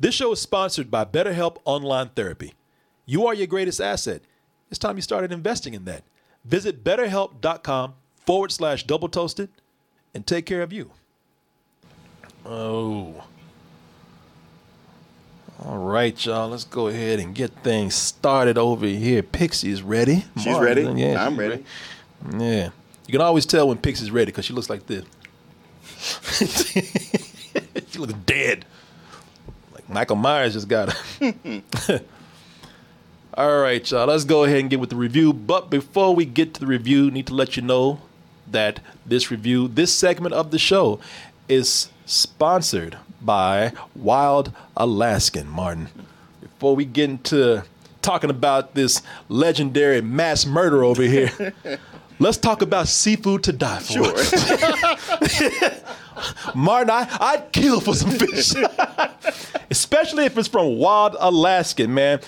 This show is sponsored by BetterHelp Online Therapy. You are your greatest asset. It's time you started investing in that. Visit betterhelp.com forward slash double toasted and take care of you. Oh. All right, y'all. Let's go ahead and get things started over here. Pixie's ready. She's Martin's- ready. Yeah, I'm she's ready. Yeah. You can always tell when Pixie's ready because she looks like this. she looks dead. Michael Myers just got her. All right, y'all. Let's go ahead and get with the review. But before we get to the review, need to let you know that this review, this segment of the show, is sponsored by Wild Alaskan. Martin, before we get into talking about this legendary mass murder over here, let's talk about seafood to die for. Sure. Martin, I, I'd kill for some fish. Especially if it's from Wild Alaskan, man.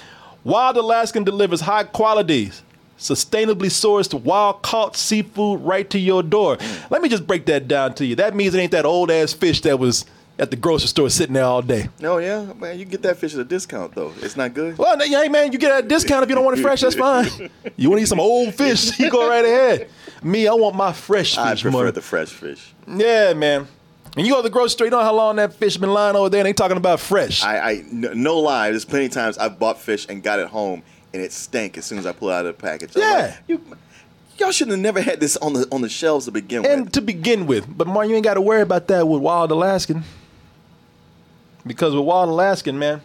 Wild Alaskan delivers high quality, sustainably sourced, wild caught seafood right to your door. Let me just break that down to you. That means it ain't that old ass fish that was at the grocery store sitting there all day. no, yeah, man, you get that fish at a discount though. It's not good. Well, hey man, you get a discount if you don't want it fresh. That's fine. You want to eat some old fish? You go right ahead. Me, I want my fresh fish. I fish. prefer Martin. the fresh fish. Yeah, man. And you go to the grocery store, you know how long that fish been lying over there, and they talking about fresh. I, I no lie. There's plenty of times I've bought fish and got it home and it stank as soon as I pull it out of the package. I'm Yeah. like, you, y'all should have never had this on the on the shelves to begin with. and with. to begin with, but Martin, you ain't got to worry about that with Wild Alaskan. Because with Wild Alaskan, man,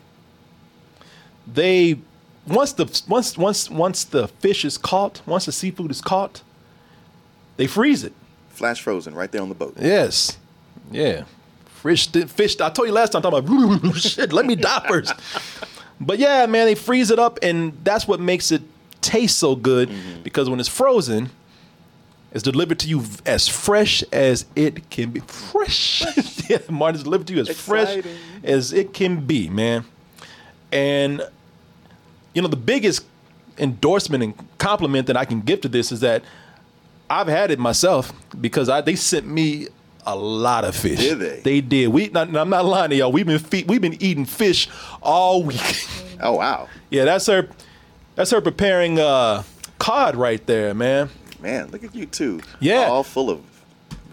they once the once once once the fish is caught, once the seafood is caught, they freeze it. Flash frozen right there on the boat. Yes. Yeah. Fish, fish. I told you last time, I'm talking about shit. Let me die first. But yeah, man, they freeze it up, and that's what makes it taste so good. Mm-hmm. Because when it's frozen, it's delivered to you as fresh as it can be. Fresh. yeah, Martin's delivered to you as fresh as it can be, man. And you know, the biggest endorsement and compliment that I can give to this is that I've had it myself because I they sent me a lot of fish. Did they? They did. We. Not, I'm not lying to y'all. We've been fe- we've been eating fish all week. Oh wow, yeah, that's her. That's her preparing uh, cod right there, man. man, look at you too. Yeah. all full of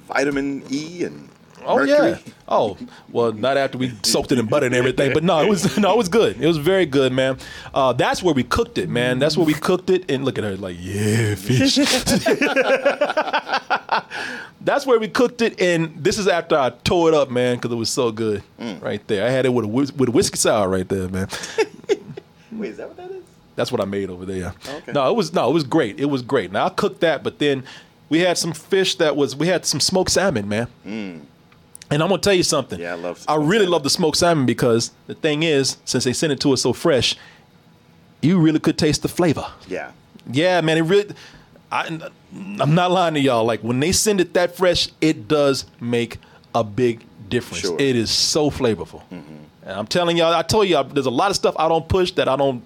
vitamin E and Oh mercury. yeah. Oh well, not after we soaked it in butter and everything, but no, it was no, it was good. It was very good, man. Uh, that's where we cooked it, man. That's where we cooked it. And look at her, like yeah, fish. that's where we cooked it, and this is after I tore it up, man, because it was so good, mm. right there. I had it with a with a whiskey sour right there, man. Wait, is that what that is? That's what I made over there. Oh, okay. No, it was no, it was great. It was great. Now I cooked that, but then we had some fish that was we had some smoked salmon, man. Mm. And I'm gonna tell you something. Yeah, I love I really salmon. love the smoked salmon because the thing is, since they sent it to us so fresh, you really could taste the flavor. Yeah, Yeah, man, it really. I, I'm not lying to y'all. Like when they send it that fresh, it does make a big difference. Sure. It is so flavorful. And I'm telling y'all, I told y'all, there's a lot of stuff I don't push that I don't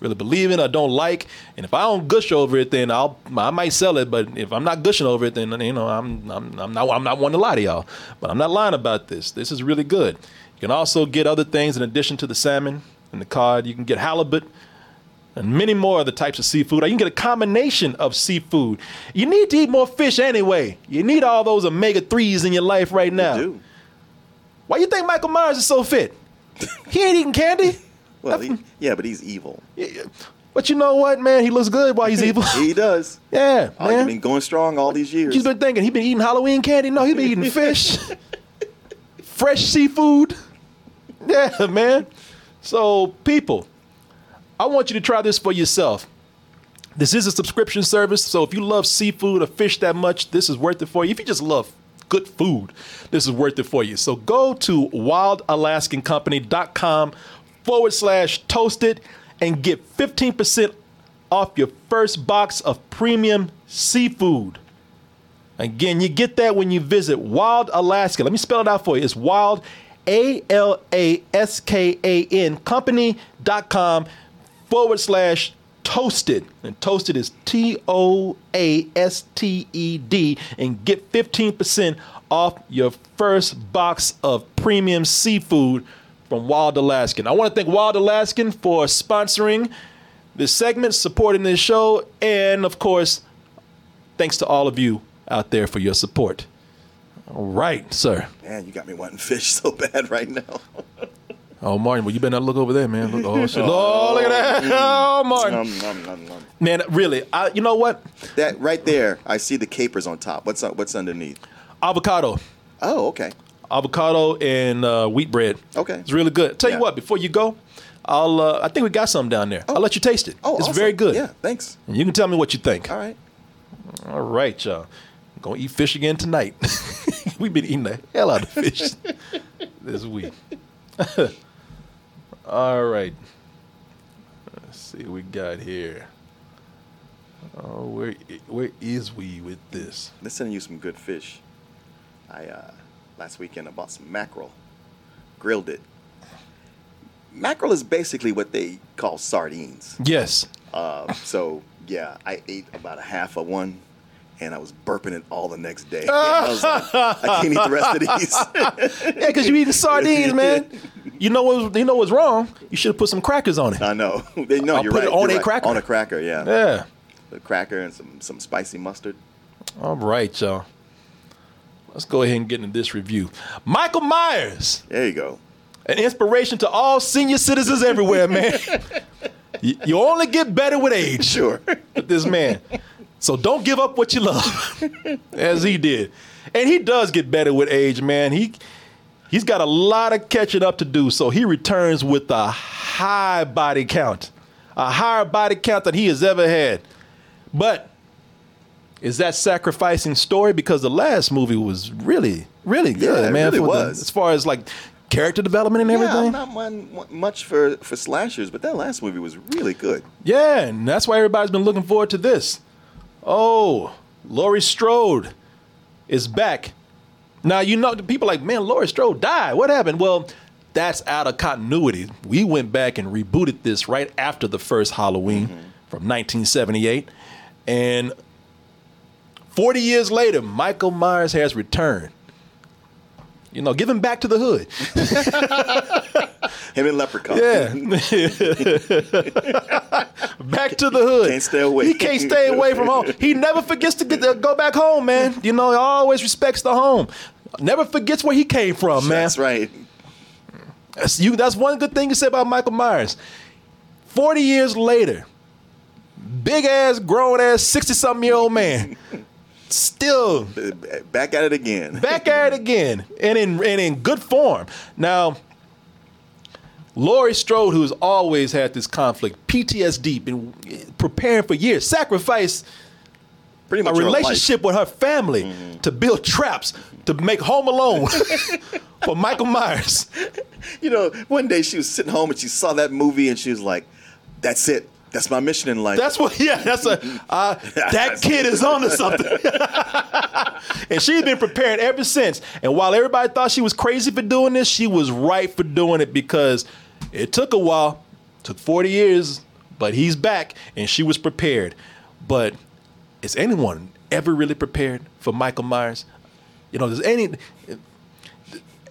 really believe in, I don't like. And if I don't gush over it, then I'll I might sell it. But if I'm not gushing over it, then you know I'm I'm, I'm not I'm not one to lie to y'all. But I'm not lying about this. This is really good. You can also get other things in addition to the salmon and the cod. You can get halibut and many more other types of seafood. Or you can get a combination of seafood. You need to eat more fish anyway. You need all those omega 3s in your life right now. do. Why you think Michael Myers is so fit? He ain't eating candy. Well, he, yeah, but he's evil. But you know what, man? He looks good while he's evil. he does. yeah, Oh, he's man. been going strong all these years. He's been thinking he's been eating Halloween candy. No, he's been eating fish, fresh seafood. Yeah, man. So, people, I want you to try this for yourself. This is a subscription service, so if you love seafood or fish that much, this is worth it for you. If you just love good food, this is worth it for you. So go to wildalaskancompany.com forward slash toasted and get 15% off your first box of premium seafood. Again, you get that when you visit Wild Alaska. Let me spell it out for you. It's wild, A L A S K A N, company.com forward slash toasted. And toasted is T O A S T E D. And get 15% off your first box of premium seafood from Wild Alaskan. I want to thank Wild Alaskan for sponsoring this segment, supporting this show, and of course, thanks to all of you out there for your support. All right, sir. Man, you got me wanting fish so bad right now. Oh, Martin, well, you better not look over there, man. Look, oh, shit. Oh, look at that. Oh, Martin. Nom, nom, nom, nom. Man, really, I, you know what? That right there, I see the capers on top. What's up? What's underneath? Avocado. Oh, okay. Avocado and uh, wheat bread. Okay. It's really good. Tell Yeah. you what, before you go, I'll. Uh, I think we got some down there. I'll let you taste it. Oh, it's awesome. very good. Yeah, thanks. And you can tell me what you think. All right. All right, y'all. Gonna eat fish again tonight. We've been eating the hell out of fish this week. All right. Let's see what we got here. Oh, where where is we with this? They're sending you some good fish. I uh, last weekend I bought some mackerel, grilled it. Mackerel is basically what they call sardines. Yes. Uh, so yeah, I ate about a half of one, and I was burping it all the next day. I was like, I can't eat the rest of these. Yeah, because you eating sardines, man. You know what? You know what's wrong. You should have put some crackers on it. I know. They know I'll you're put it on you're a right. cracker. On a cracker, yeah. Yeah. A cracker and some some spicy mustard. All right, y'all. Let's go ahead and get into this review. Michael Myers. There you go. an inspiration to all senior citizens everywhere, man. you, you only get better with age. Sure. With this man. So don't give up what you love, as he did. And he does get better with age, man. He he's got a lot of catching up to do. So he returns with a high body count, a higher body count than he has ever had. But is that sacrificing story? Because the last movie was really, really good, Yeah, it man. really for the- was. as far as like character development and Yeah, everything. not much for, for slashers, but that last movie was really good. Yeah, and that's why everybody's been looking forward to this. Oh, Laurie Strode is back. Now you know people are like, man, Laurie Strode died. What happened? Well, that's out of continuity. We went back and rebooted this right after the first Halloween mm-hmm. from 1978, and 40 years later, Michael Myers has returned. You know, give him back to the hood. Him and Leprechaun. Yeah. back to the hood. Can't stay away. He can't stay away from home. He never forgets to get to go back home, man. You know, he always respects the home. Never forgets where he came from, man. That's right. That's, you, that's one good thing to say about Michael Myers. 40 years later, big ass, grown ass, 60 something year old man, still Back at it again. back at it again and in and in good form. Now, Laurie Strode, who's always had this conflict, PTSD, been preparing for years, sacrificed Pretty a much life. relationship with her family mm-hmm. to build traps to make Home Alone for Michael Myers. You know, one day she was sitting home and she saw that movie and she was like, "That's it. That's my mission in life." That's what, yeah, that's a, uh, that kid is on to something. and she's been preparing ever since. And while everybody thought she was crazy for doing this, she was right for doing it because it took a while, took 40 years, but he's back and she was prepared. But is anyone ever really prepared for Michael Myers? You know, does any,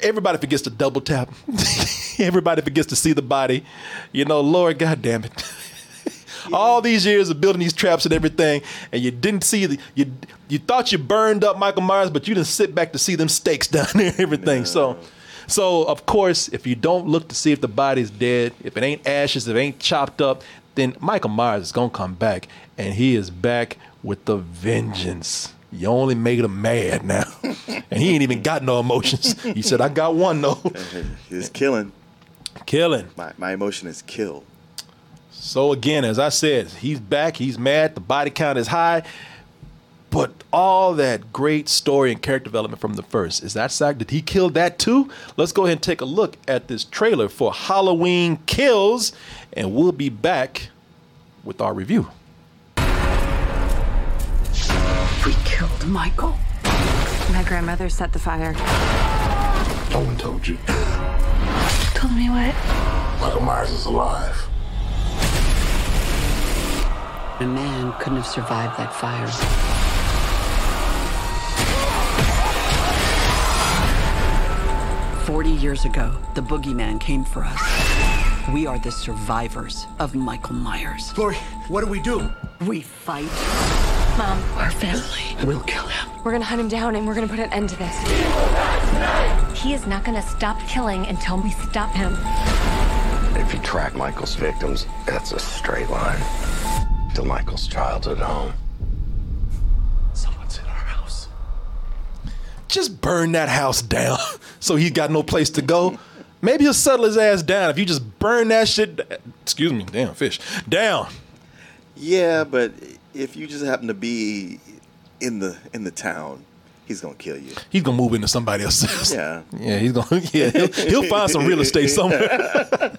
everybody forgets to double tap. everybody forgets to see the body. You know, Lord, God damn it. All these years of building these traps and everything, and you didn't see the you you thought you burned up Michael Myers, but you didn't sit back to see them stakes down there and everything. So So of course, if you don't look to see if the body's dead, if it ain't ashes, if it ain't chopped up, then Michael Myers is gonna come back, and he is back with the vengeance. You only made him mad now, and he ain't even got no emotions. He said, "I got one though, It's killing. killing." My, my emotion is kill. So again, as I said, he's back. He's mad. The body count is high. But all that great story and character development from the first is that Sack? Did he kill that too? Let's go ahead and take a look at this trailer for Halloween Kills, and we'll be back with our review. We killed Michael. My grandmother set the fire. No one told you. Told me what? Michael Myers is alive. A man couldn't have survived that fire. Forty years ago, the boogeyman came for us. We are the survivors of Michael Myers. Laurie, what do we do? We fight. Mom, our family. We'll kill him. We're gonna hunt him down and we're gonna put an end to this. He is not gonna stop killing until we stop him. If you track Michael's victims, that's a straight line to Michael's childhood home. Someone's in our house. Just burn that house down so he's got no place to go. Maybe he'll settle his ass down if you just burn that shit. Excuse me, damn fish down. Yeah, but if you just happen to be in the in the town, he's gonna kill you. He's gonna move into somebody else's. Yeah. Yeah, he's gonna. Yeah, he'll, he'll find some real estate somewhere.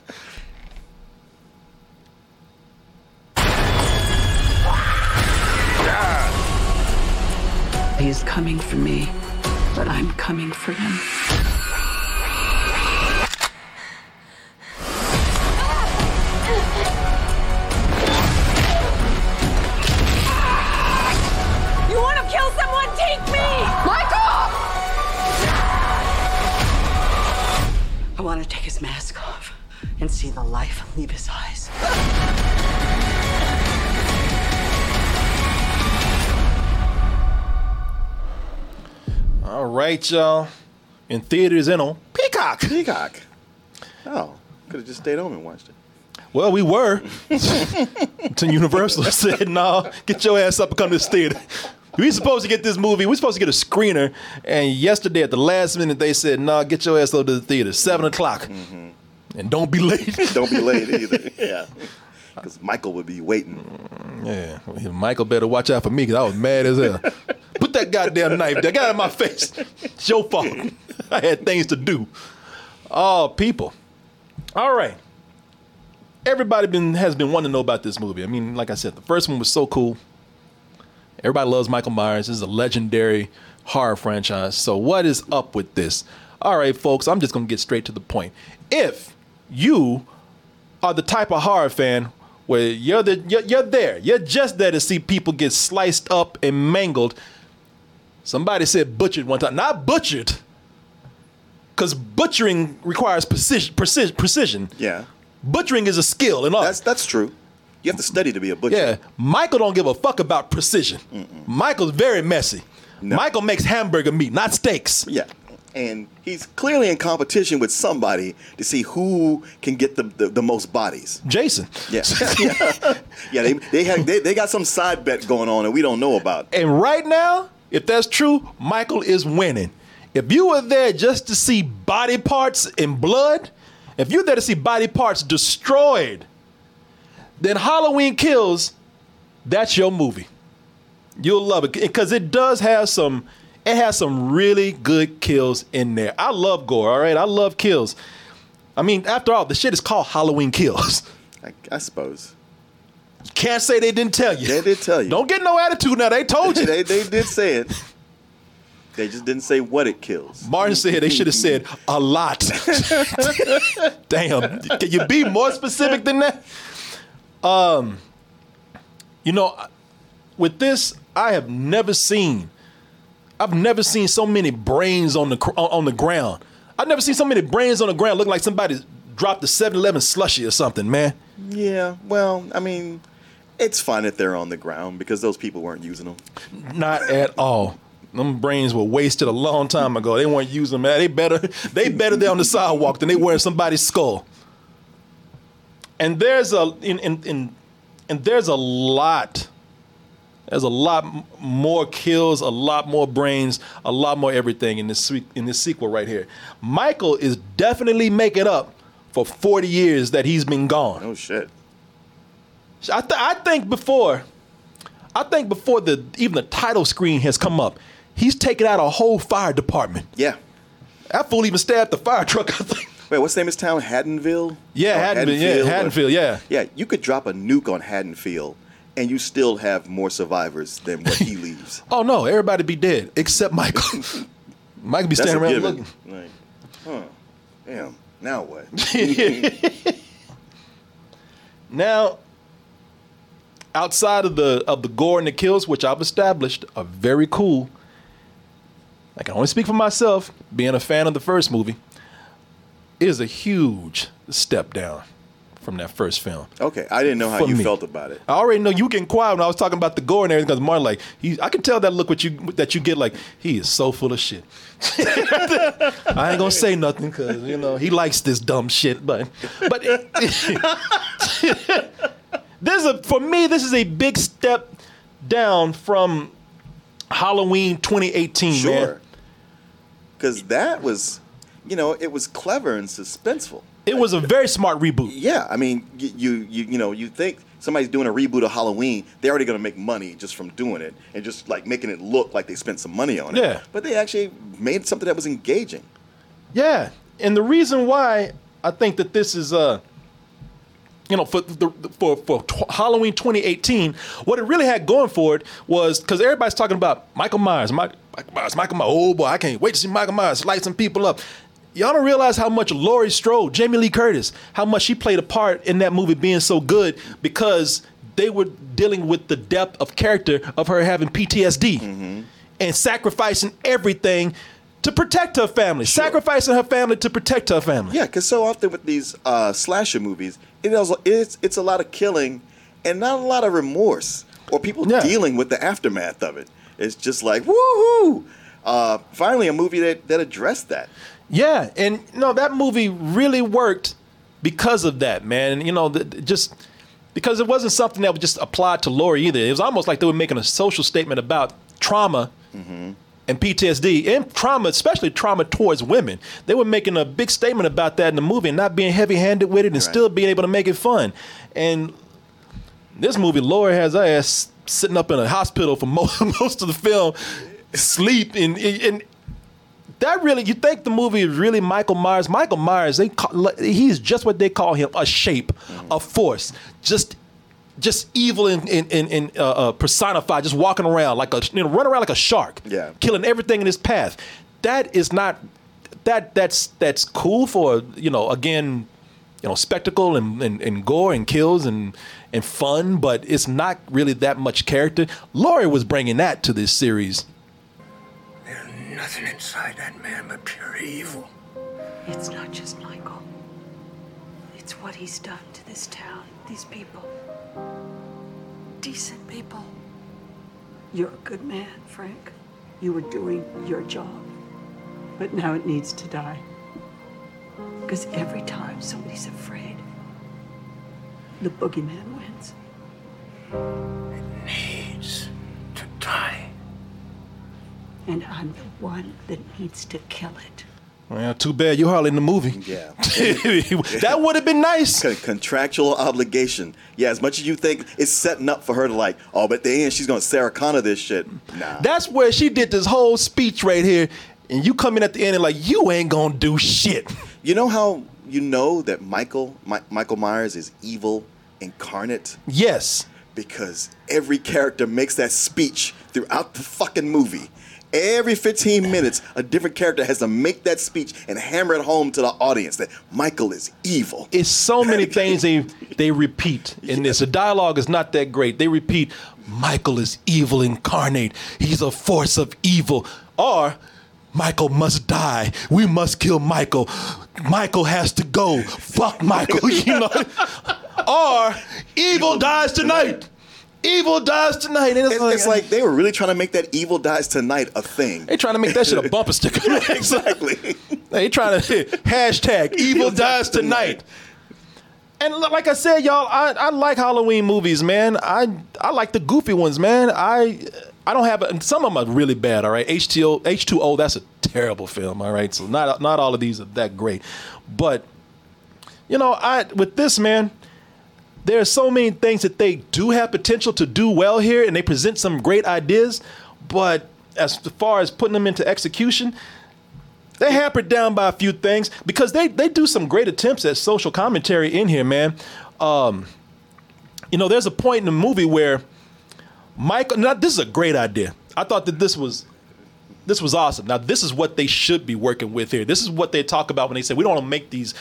He's coming for me, but I'm coming for him. You wanna kill someone? Take me! Michael! I want to take his mask off and see the life leave his eyes. All right, y'all. In theaters and on Peacock. Peacock. Oh, could have just stayed home and watched it. Well, we were. Until Universal said, "No, get your ass up and come to this theater." We supposed to get this movie. We supposed to get a screener, and yesterday at the last minute they said, "No, get your ass over to the theater, seven o'clock, mm-hmm. and don't be late." Don't be late either. yeah. Because Michael would be waiting. Mm, yeah, Michael better watch out for me because I was mad as hell. Put that goddamn knife that Get out of my face. It's your fault. I had things to do. Oh, people. All right. Everybody been has been wanting to know about this movie. I mean, like I said, the first one was so cool. Everybody loves Michael Myers. This is a legendary horror franchise. So what is up with this? All right, folks, I'm just gonna get straight to the point. If you are the type of horror fan where you're the you're, you're there, you're just there to see people get sliced up and mangled. Somebody said butchered one time, not butchered, because butchering requires precision. Precision. precision. Yeah. Butchering is a skill and all. That's that's true. You have to study to be a butcher. Yeah, Michael don't give a fuck about precision. Michael's very messy. No. Michael makes hamburger meat, not steaks. Yeah. And he's clearly in competition with somebody to see who can get the, the, the most bodies. Jason. Yeah. yeah, they, they, had, they, they got some side bet going on that we don't know about. And right now, if that's true, Michael is winning. If you were there just to see body parts and blood, if you're there to see body parts destroyed, then Halloween Kills, that's your movie. You'll love it because it does have some. It has some really good kills in there. I love gore. All right, I love kills. I mean, after all, the shit is called Halloween Kills. I, I suppose. Can't say they didn't tell you. They did tell you. Don't get no attitude now. They told you. they, they did say it. They just didn't say what it kills. Martin said they should have said a lot. Damn. Can you be more specific than that? Um, you know, with this, I have never seen. I've never seen so many brains on the on the ground. I've never seen so many brains on the ground looking like somebody dropped a 7-Eleven slushy or something, man. Yeah, well, I mean, it's fine if they're on the ground because those people weren't using them. Not at all. them brains were wasted a long time ago. They weren't using them. They better they better there on the sidewalk than they were in somebody's skull. And there's a in in, in and there's a lot. There's a lot more kills, a lot more brains, a lot more everything in this in this sequel right here. Michael is definitely making up for 40 years that he's been gone. Oh shit. I, th- I think before, I think before the even the title screen has come up, he's taken out a whole fire department. Yeah. That fool even stabbed the fire truck. I think. Wait, what's the name of this town? Haddonville? Yeah, Or Haddonville, yeah, or- Haddonfield, yeah. Yeah, you could drop a nuke on Haddonfield and you still have more survivors than what he leaves. Oh no, everybody be dead except Michael. Michael be standing around given. looking. Like, huh. Damn. Now what? Now, outside of the of the gore and the kills, which I've established are very cool. I can only speak for myself, being a fan of the first movie, is a huge step down from that first film. Okay, I didn't know how you me. felt about it. I already know you getting quiet when I was talking about the gore and everything because Martin, like, he, I can tell that look what you that you get, like, he is so full of shit. I ain't gonna say nothing because you know he likes this dumb shit, but but this is a for me this is a big step down from Halloween 2018, man. Sure. Because that was, you know, it was clever and suspenseful. It was a very smart reboot. Yeah, I mean, you you you know, you think somebody's doing a reboot of Halloween, they're already going to make money just from doing it and just like making it look like they spent some money on it. Yeah. But they actually made something that was engaging. Yeah, and the reason why I think that this is uh you know for the for for tw- Halloween 2018, what it really had going for it was because everybody's talking about Michael Myers, Mike, Michael Myers, Michael Myers. Oh boy, I can't wait to see Michael Myers light some people up. Y'all don't realize how much Laurie Strode, Jamie Lee Curtis, how much she played a part in that movie being so good because they were dealing with the depth of character of her having PTSD and sacrificing everything to protect her family, sacrificing her family to protect her family. Yeah, because so often with these uh, slasher movies, it is it's it's a lot of killing and not a lot of remorse or people Yeah. dealing with the aftermath of it. It's just like woohoo! Uh, finally, a movie that that addressed that. Yeah, and you know that movie really worked because of that, man. And, you know, th- th- just because it wasn't something that was just applied to Laurie either. It was almost like they were making a social statement about trauma mm-hmm. and PTSD and trauma, especially trauma towards women. They were making a big statement about that in the movie and not being heavy-handed with it and Right. still being able to make it fun. And this movie, Laurie has her ass sitting up in a hospital for most, most of the film, sleep and and that really you think the movie is really Michael Myers. Michael Myers, they call, he's just what they call him, a shape, a force, just just evil and and, and, and uh, uh, personified, just walking around like a you know, run around like a shark, Yeah. killing everything in his path. That is not that that's that's cool for you know again you know spectacle and, and, and gore and kills and and fun, but it's not really that much character. Laurie was bringing that to this series. Nothing inside that man but pure evil. It's not just Michael. It's what he's done to this town, these people. Decent people. You're a good man, Frank. You were doing your job. But now it needs to die. Because every time somebody's afraid, the boogeyman wins. And I'm the one that needs to kill it. Well, too bad you're hardly in the movie. Yeah. that would have been nice. Con- contractual obligation. Yeah, as much as you think it's setting up for her to like, oh, but at the end she's gonna Sarah Connor this shit. Nah. That's where she did this whole speech right here, and you come in at the end and like you ain't gonna do shit. you know how you know that Michael Mi- Michael Myers is evil incarnate Yes, because every character makes that speech throughout the fucking movie. Every 15 minutes, a different character has to make that speech and hammer it home to the audience that Michael is evil. it's so many things they they repeat in this. The dialogue is not that great. They repeat, "Michael is evil incarnate. He's a force of evil." Or, "Michael must die. We must kill Michael. Michael has to go. Fuck Michael." You know. or, "Evil dies tonight." Evil dies tonight. And it's, It's, like, it's like they were really trying to make that evil dies tonight a thing. they trying to make that shit a bumper sticker. exactly. They trying to hashtag evil dies tonight. And like I said, y'all, I, I like Halloween movies, man. I I like the goofy ones, man. I I don't have and some of them are really bad. All right, H2O H2O that's a terrible film. All right, so not not all of these are that great, but you know, I with this man, there are so many things that they do have potential to do well here, and they present some great ideas. But as far as putting them into execution, they're hampered down by a few things because they they do some great attempts at social commentary in here, man. Um, you know, there's a point in the movie where Michael. Now, this is a great idea. I thought that this was this was awesome. Now, this is what they should be working with here. This is what they talk about when they say we don't want to make these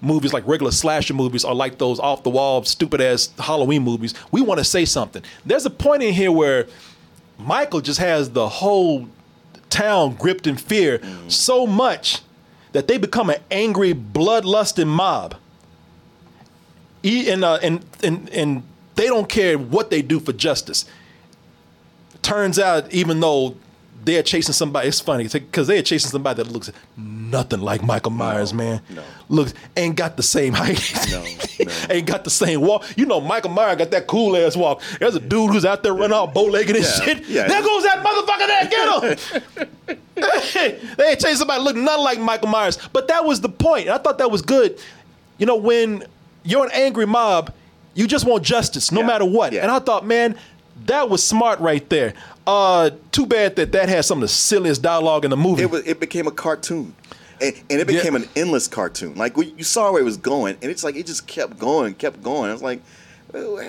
movies like regular slasher movies or like those off the wall, stupid ass Halloween movies. We want to say something. There's a point in here where Michael just has the whole town gripped in fear so much that they become an angry, bloodlusting mob. And, uh, and, and, and they don't care what they do for justice. Turns out, even though they're chasing somebody, it's funny because they're chasing somebody that looks nothing like Michael Myers, man. no. Looks ain't got the same height. No, no. ain't got the same walk. You know, Michael Myers got that cool ass walk. There's a dude who's out there running all bow legged and Yeah, shit. yeah. There goes that motherfucker there. Get him. they ain't chasing somebody look nothing like Michael Myers. But that was the point. And I thought that was good. You know, when you're an angry mob, you just want justice no Yeah, matter what. And I thought, man, that was smart right there. Uh, too bad that that had some of the silliest dialogue in the movie. It was. It became a cartoon, and, and it became Yeah. an endless cartoon. Like we, you saw where it was going, and it's like it just kept going, kept going. I was like, "Well,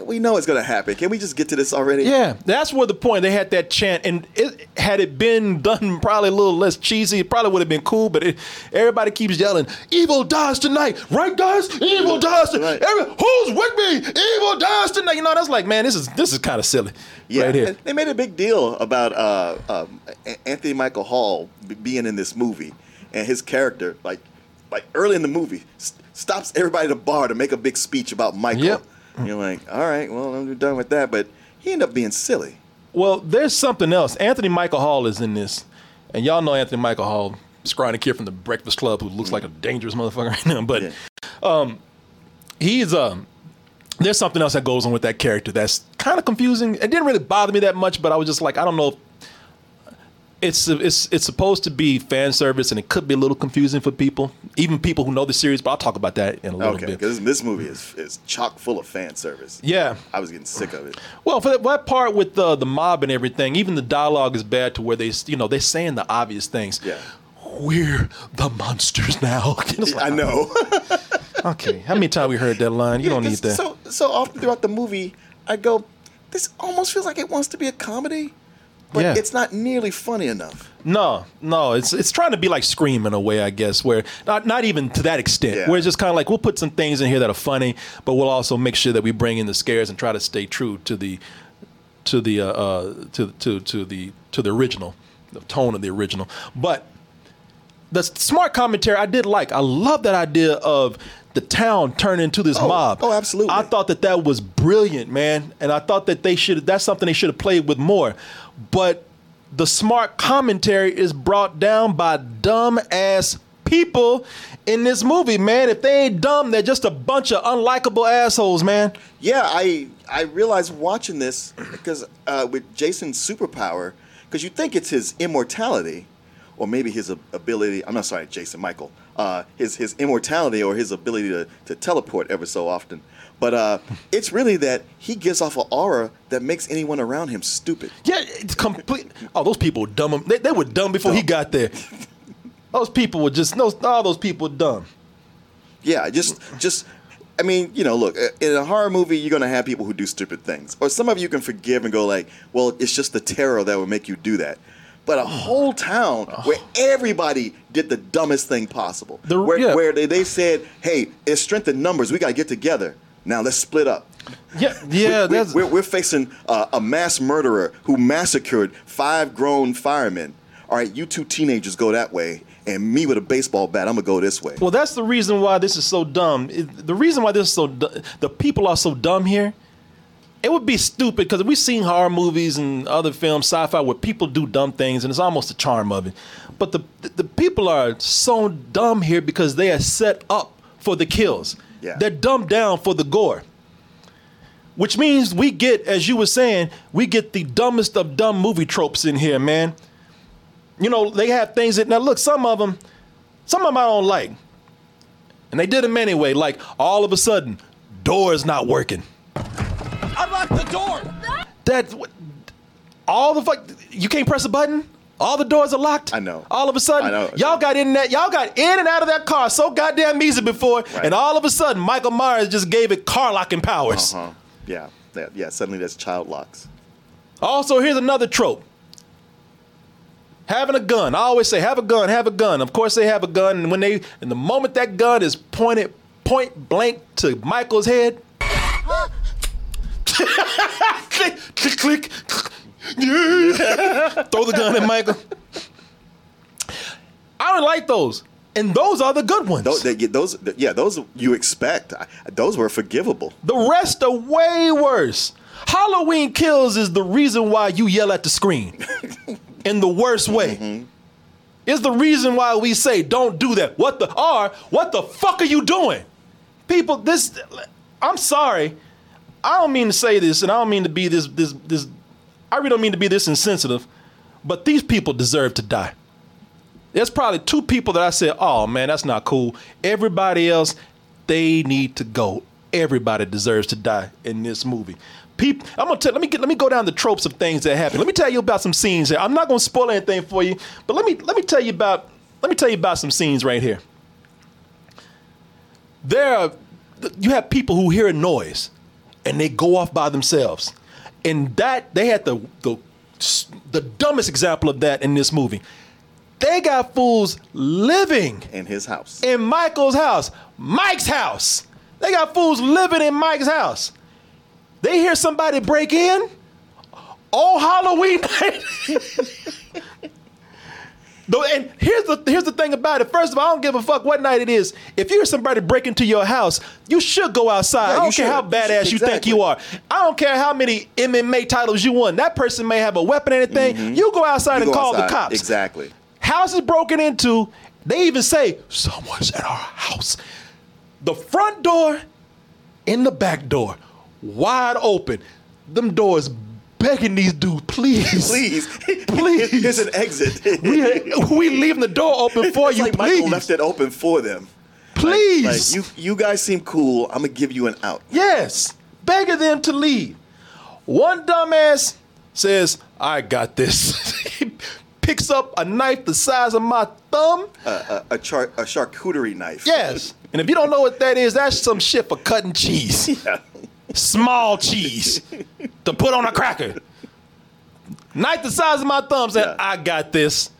we know it's gonna happen. Can we just get to this already? Yeah, that's where the point. They had that chant, and it, had it been done probably a little less cheesy, it probably would have been cool. But it, everybody keeps yelling, "Evil dies tonight!" Right, guys? Evil dies tonight. Every, who's with me? Evil dies tonight. You know, that's like, man, this is this is kind of silly. Yeah, right here. they made a big deal about uh, um, Anthony Michael Hall being in this movie, and his character, like, like early in the movie, s- stops everybody at the bar to make a big speech about Michael. Yep. And you're like, all right, well, I'm done with that. But he ended up being silly. Well, there's something else. Anthony Michael Hall is in this, and y'all know Anthony Michael Hall, scrawny kid from the Breakfast Club who looks like a dangerous motherfucker right now. But Yeah. um, he's um, there's something else that goes on with that character that's kind of confusing. It didn't really bother me that much, but I was just like, I don't know. If, it's it's it's supposed to be fan service, and it could be a little confusing for people, even people who know the series. But I'll talk about that in a little bit. Okay, bit. because this movie is is chock full of fan service. Yeah. I was getting sick of it. Well, for that, that part with the the mob and everything, even the dialogue is bad to where they, you know, they're saying the obvious things. Yeah. We're the monsters now. Like, I know. Okay, how many times we heard that line? You don't need that. So so often throughout the movie, I go, this almost feels like it wants to be a comedy, but Yeah. it's not nearly funny enough. No, no, it's it's trying to be like Scream in a way, I guess, where not not even to that extent. Yeah. Where it's just kind of like we'll put some things in here that are funny, but we'll also make sure that we bring in the scares and try to stay true to the to the uh, uh to to to the to the original, the tone of the original. But the smart commentary I did like. I love that idea of the town turning into this Oh, mob. oh, absolutely. I thought that that was brilliant, man, and I thought that they should. That's something they should have played with more. But the smart commentary is brought down by dumb ass people in this movie, man. If they ain't dumb, they're just a bunch of unlikable assholes, man. Yeah, I I realized watching this because uh, with Jason's superpower, because you think it's his immortality, or maybe his ability. I'm not sorry, Jason Michael. Uh, his his immortality or his ability to, to teleport ever so often. But uh, it's really that he gives off an aura that makes anyone around him stupid. Yeah, it's complete. Oh, those people were dumb. They, they were dumb before he got there. Those people were just no. All those people were dumb. Yeah, just just I mean, you know, look, in a horror movie, you're gonna have people who do stupid things, or some of you can forgive and go like, well, it's just the terror that would make you do that. But a whole town where everybody did the dumbest thing possible, The- where, yeah. where they, they said, hey, it's strength in numbers, we gotta get together. Now let's split up. Yeah, yeah. we're, that's we're, we're facing uh, a mass murderer who massacred five grown firemen. All right, you two teenagers go that way, and me with a baseball bat, I'm gonna go this way. Well, that's the reason why this is so dumb. The reason why this is so du- the people are so dumb here it would be stupid because we've seen horror movies and other films, sci-fi, where people do dumb things, and it's almost the charm of it. But the the people are so dumb here because they are set up for the kills. Yeah. They're dumbed down for the gore. Which means we get, as you were saying, we get the dumbest of dumb movie tropes in here, man. You know, they have things that now look, some of them, some of them I don't like. And they did them anyway, like all of a sudden, door is not working. Unlock the door! That what- all the fuck you can't press a button. All the doors are locked. I know. All of a sudden, y'all got in that. Y'all got in and out of that car so goddamn easy before, Right. and all of a sudden, Michael Myers just gave it car locking powers. Uh-huh. Yeah. yeah. Yeah. Suddenly there's child locks. Also, here's another trope. Having a gun. I always say, have a gun, have a gun. Of course, they have a gun, and when they, in the moment that gun is pointed point blank to Michael's head, click, click, click. Yeah. Throw the gun at Michael. I don't like those, and those are the good ones. Those, they, those yeah, those you expect. Those were forgivable. The rest are way worse. Halloween Kills is the reason why you yell at the screen in the worst way. Mm-hmm. Is the reason why we say don't do that. What the are? What the fuck are you doing? People, this I'm sorry. I don't mean to say this and I don't mean to be this this this I really don't mean to be this insensitive, but these people deserve to die. There's probably two people that I said, "Oh man, that's not cool." Everybody else, they need to go. Everybody deserves to die in this movie. People, I'm gonna tell. Let me get. Let me go down the tropes of things that happen. Let me tell you about some scenes here. I'm not gonna spoil anything for you, but let me let me tell you about. Let me tell you about some scenes right here. There are. You have people who hear a noise, and they go off by themselves, and that they had the the the dumbest example of that in this movie. They got fools living In his house. in Michael's house, Mike's house. They got fools living in Mike's house. They hear somebody break in on Halloween night. Though, and here's the here's the thing about it. First of all, I don't give a fuck what night it is. If you hear somebody break into your house, you should go outside. Yeah, I you don't care should. how You badass should. you think you are. I don't care how many MMA titles you won. That person may have a weapon and anything. You go outside Mm-hmm. You and go call the cops. Exactly. House is broken into. They even say someone's at our house. The front door in the back door wide open. Them doors begging these dudes, please, Please. Please. Here's an exit. We, we leaving the door open for It's you, like Michael please, left it open for them. please. Like you, you guys seem cool. I'm gonna give you an out. Yes, begging them to leave. One dumbass says, "I got this." he picks up a knife the size of my thumb. A, a, char- a charcuterie knife. Yes. And if you don't know what that is, that's some shit for cutting cheese. Yeah. Small cheese to put on a cracker. Knife the size of my thumb said, Yeah. I got this.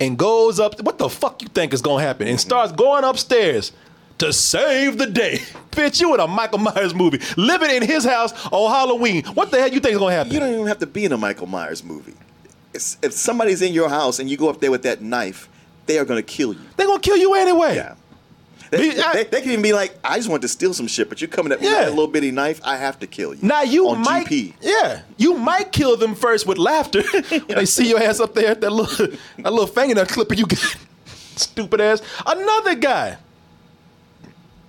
And goes up. What the fuck you think is gonna happen? And starts going upstairs to save the day. Bitch, you in a Michael Myers movie, living in his house on Halloween. What the hell you think is gonna happen? You don't even have to be in a Michael Myers movie. It's, if somebody's in your house and you go up there with that knife, they are gonna kill you. They're gonna kill you anyway. Yeah. They, Me- I- they, they can even be like, I just want to steal some shit, but you're coming at me Yeah. with a little bitty knife, I have to kill you. Now you on might, GP. yeah, you might kill them first with laughter when they see your ass up there, that little, that little fingernail clipper you got, stupid ass. Another guy.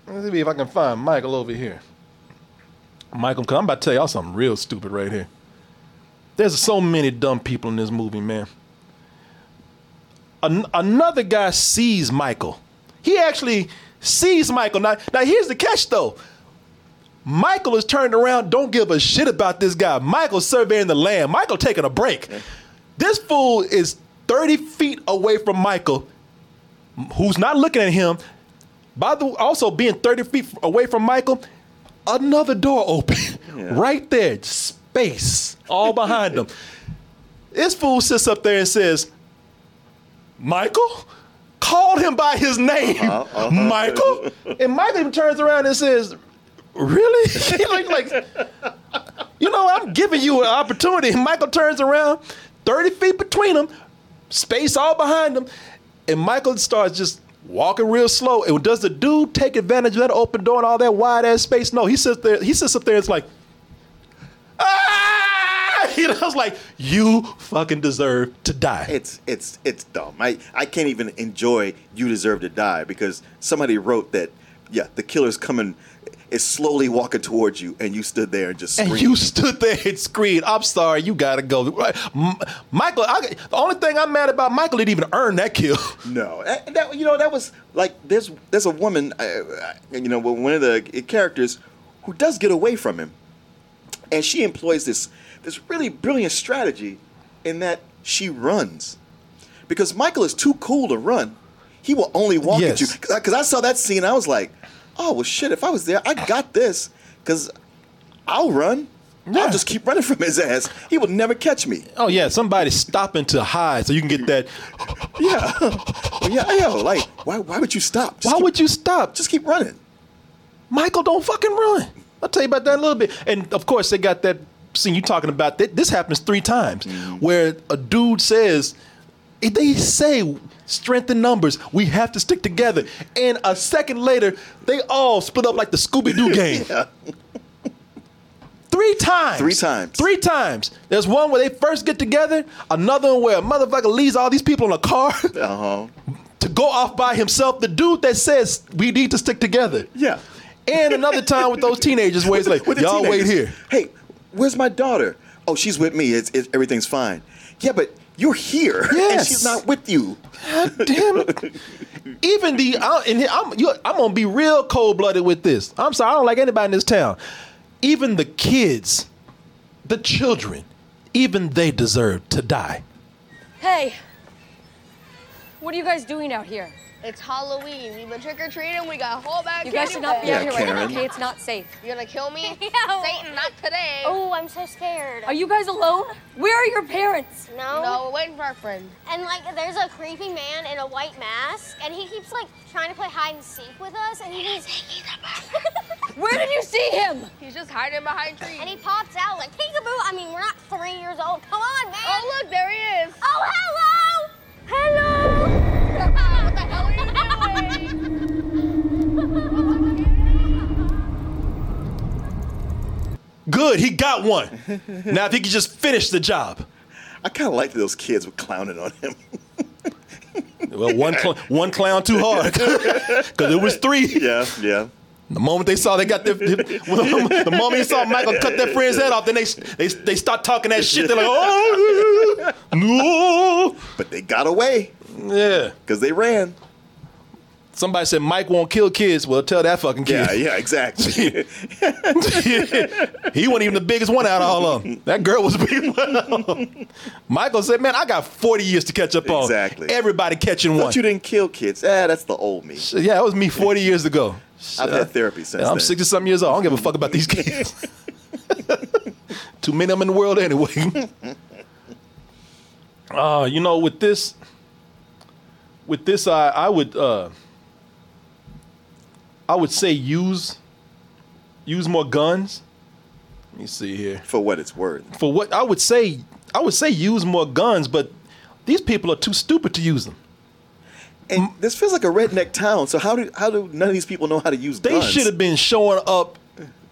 Let's see if I can find Michael over here. Michael, I'm about to tell y'all something real stupid right here. There's so many dumb people in this movie, man. An- another guy sees Michael. He actually sees Michael. Now, now here's the catch though. Michael is turned around, don't give a shit about this guy. Michael's surveying the land. Michael taking a break. This fool is 30 feet away from Michael, who's not looking at him. By the also being 30 feet away from Michael, another door open. right there. Space. All behind him. This fool sits up there and says, Michael? Called him by his name. Uh-huh, uh-huh. Michael? And Michael even turns around and says, Really? like, like, you know, I'm giving you an opportunity. And Michael turns around, 30 feet between them, space all behind him, and Michael starts just walking real slow. And does the dude take advantage of that open door and all that wide ass space? No, he sits there, he sits up there and it's like, ah! I was like, you fucking deserve to die. It's it's it's dumb. I, I can't even enjoy You Deserve to Die because somebody wrote that yeah, the killer's coming is slowly walking towards you and you stood there and just screamed. And you stood there and screamed, I'm sorry, you gotta go. Michael, I, the only thing I'm mad about, Michael didn't even earn that kill. No, that, that- you know that was like there's there's a woman, uh, you know, one of the characters who does get away from him, and she employs this this really brilliant strategy in that she runs because Michael is too cool to run. He will only walk at you because I saw that scene. I was like, oh well, shit. If I was there, I got this because I'll run. I'll just keep running from his ass. He will never catch me. Oh yeah, somebody's stopping to hide so you can get that. Yeah, yeah, yo, like why? Why would you stop? Just Why keep- would you stop? just keep running? Michael, don't fucking run. I'll tell you about that a little bit. And of course, they got that scene you talking about. Th- This happens three times where a dude says, they say strength in numbers. We have to stick together. And a second later, they all split up like the Scooby Doo game. Three times. Three times. Three times. There's one where they first get together, another one where a motherfucker leaves all these people in a car Uh huh. to go off by himself. The dude that says we need to stick together. Yeah. And another time with those teenagers where it's like, y'all wait here. Hey, where's my daughter? Oh, she's with me. It's, it's everything's fine. Yeah, but you're here, and she's not with you. God damn it. Even the, I, and I'm, you, I'm gonna be real cold blooded with this. I'm sorry, I don't like anybody in this town. Even the kids, the children, even they deserve to die. Hey, what are you guys doing out here? It's Halloween. We've been trick or treating. We got a whole bag You guys should not be out here right now, okay? It's not safe. You gonna kill me? Yeah. Satan, not today. Oh, I'm so scared. Are you guys alone? Where are your parents? No. No, we're waiting for our friend. And like, there's a creepy man in a white mask, and he keeps like trying to play hide and seek with us, and he's peekaboo. Where did you see him? He's just hiding behind trees. and he pops out like peekaboo. I mean, we're not three years old. Come on, man. oh, look, there he is. Oh, hello. Hello. Good, he got one. now if he could just finish the job. I kind of like those kids were clowning on him. Well, one cl- one clown too hard because it was three. yeah, yeah. The moment they saw they got their, the moment they saw Michael cut their friend's head off, then they they they start talking that shit. They're like, oh no, But they got away yeah. because they ran. Somebody said Mike won't kill kids. Well, tell that fucking kid. Yeah, yeah, exactly. he wasn't even the biggest one out of all of them. That girl was the biggest one. Michael said, "Man, I got 40 years to catch up on. Exactly. Everybody catching one. You didn't kill kids. Ah, that's the old me. yeah, that was me 40 years ago. I've had therapy since I'm then. 60 something years old. I don't give a fuck about these kids. Too many of them in the world anyway. uh, you know, with this, with this, I I would uh, I would say use use more guns. Let me see here. For what it's worth. For what I would say, I would say use more guns, but these people are too stupid to use them. And this feels like a redneck town. So how do how do none of these people know how to use guns? They guns? should have been showing up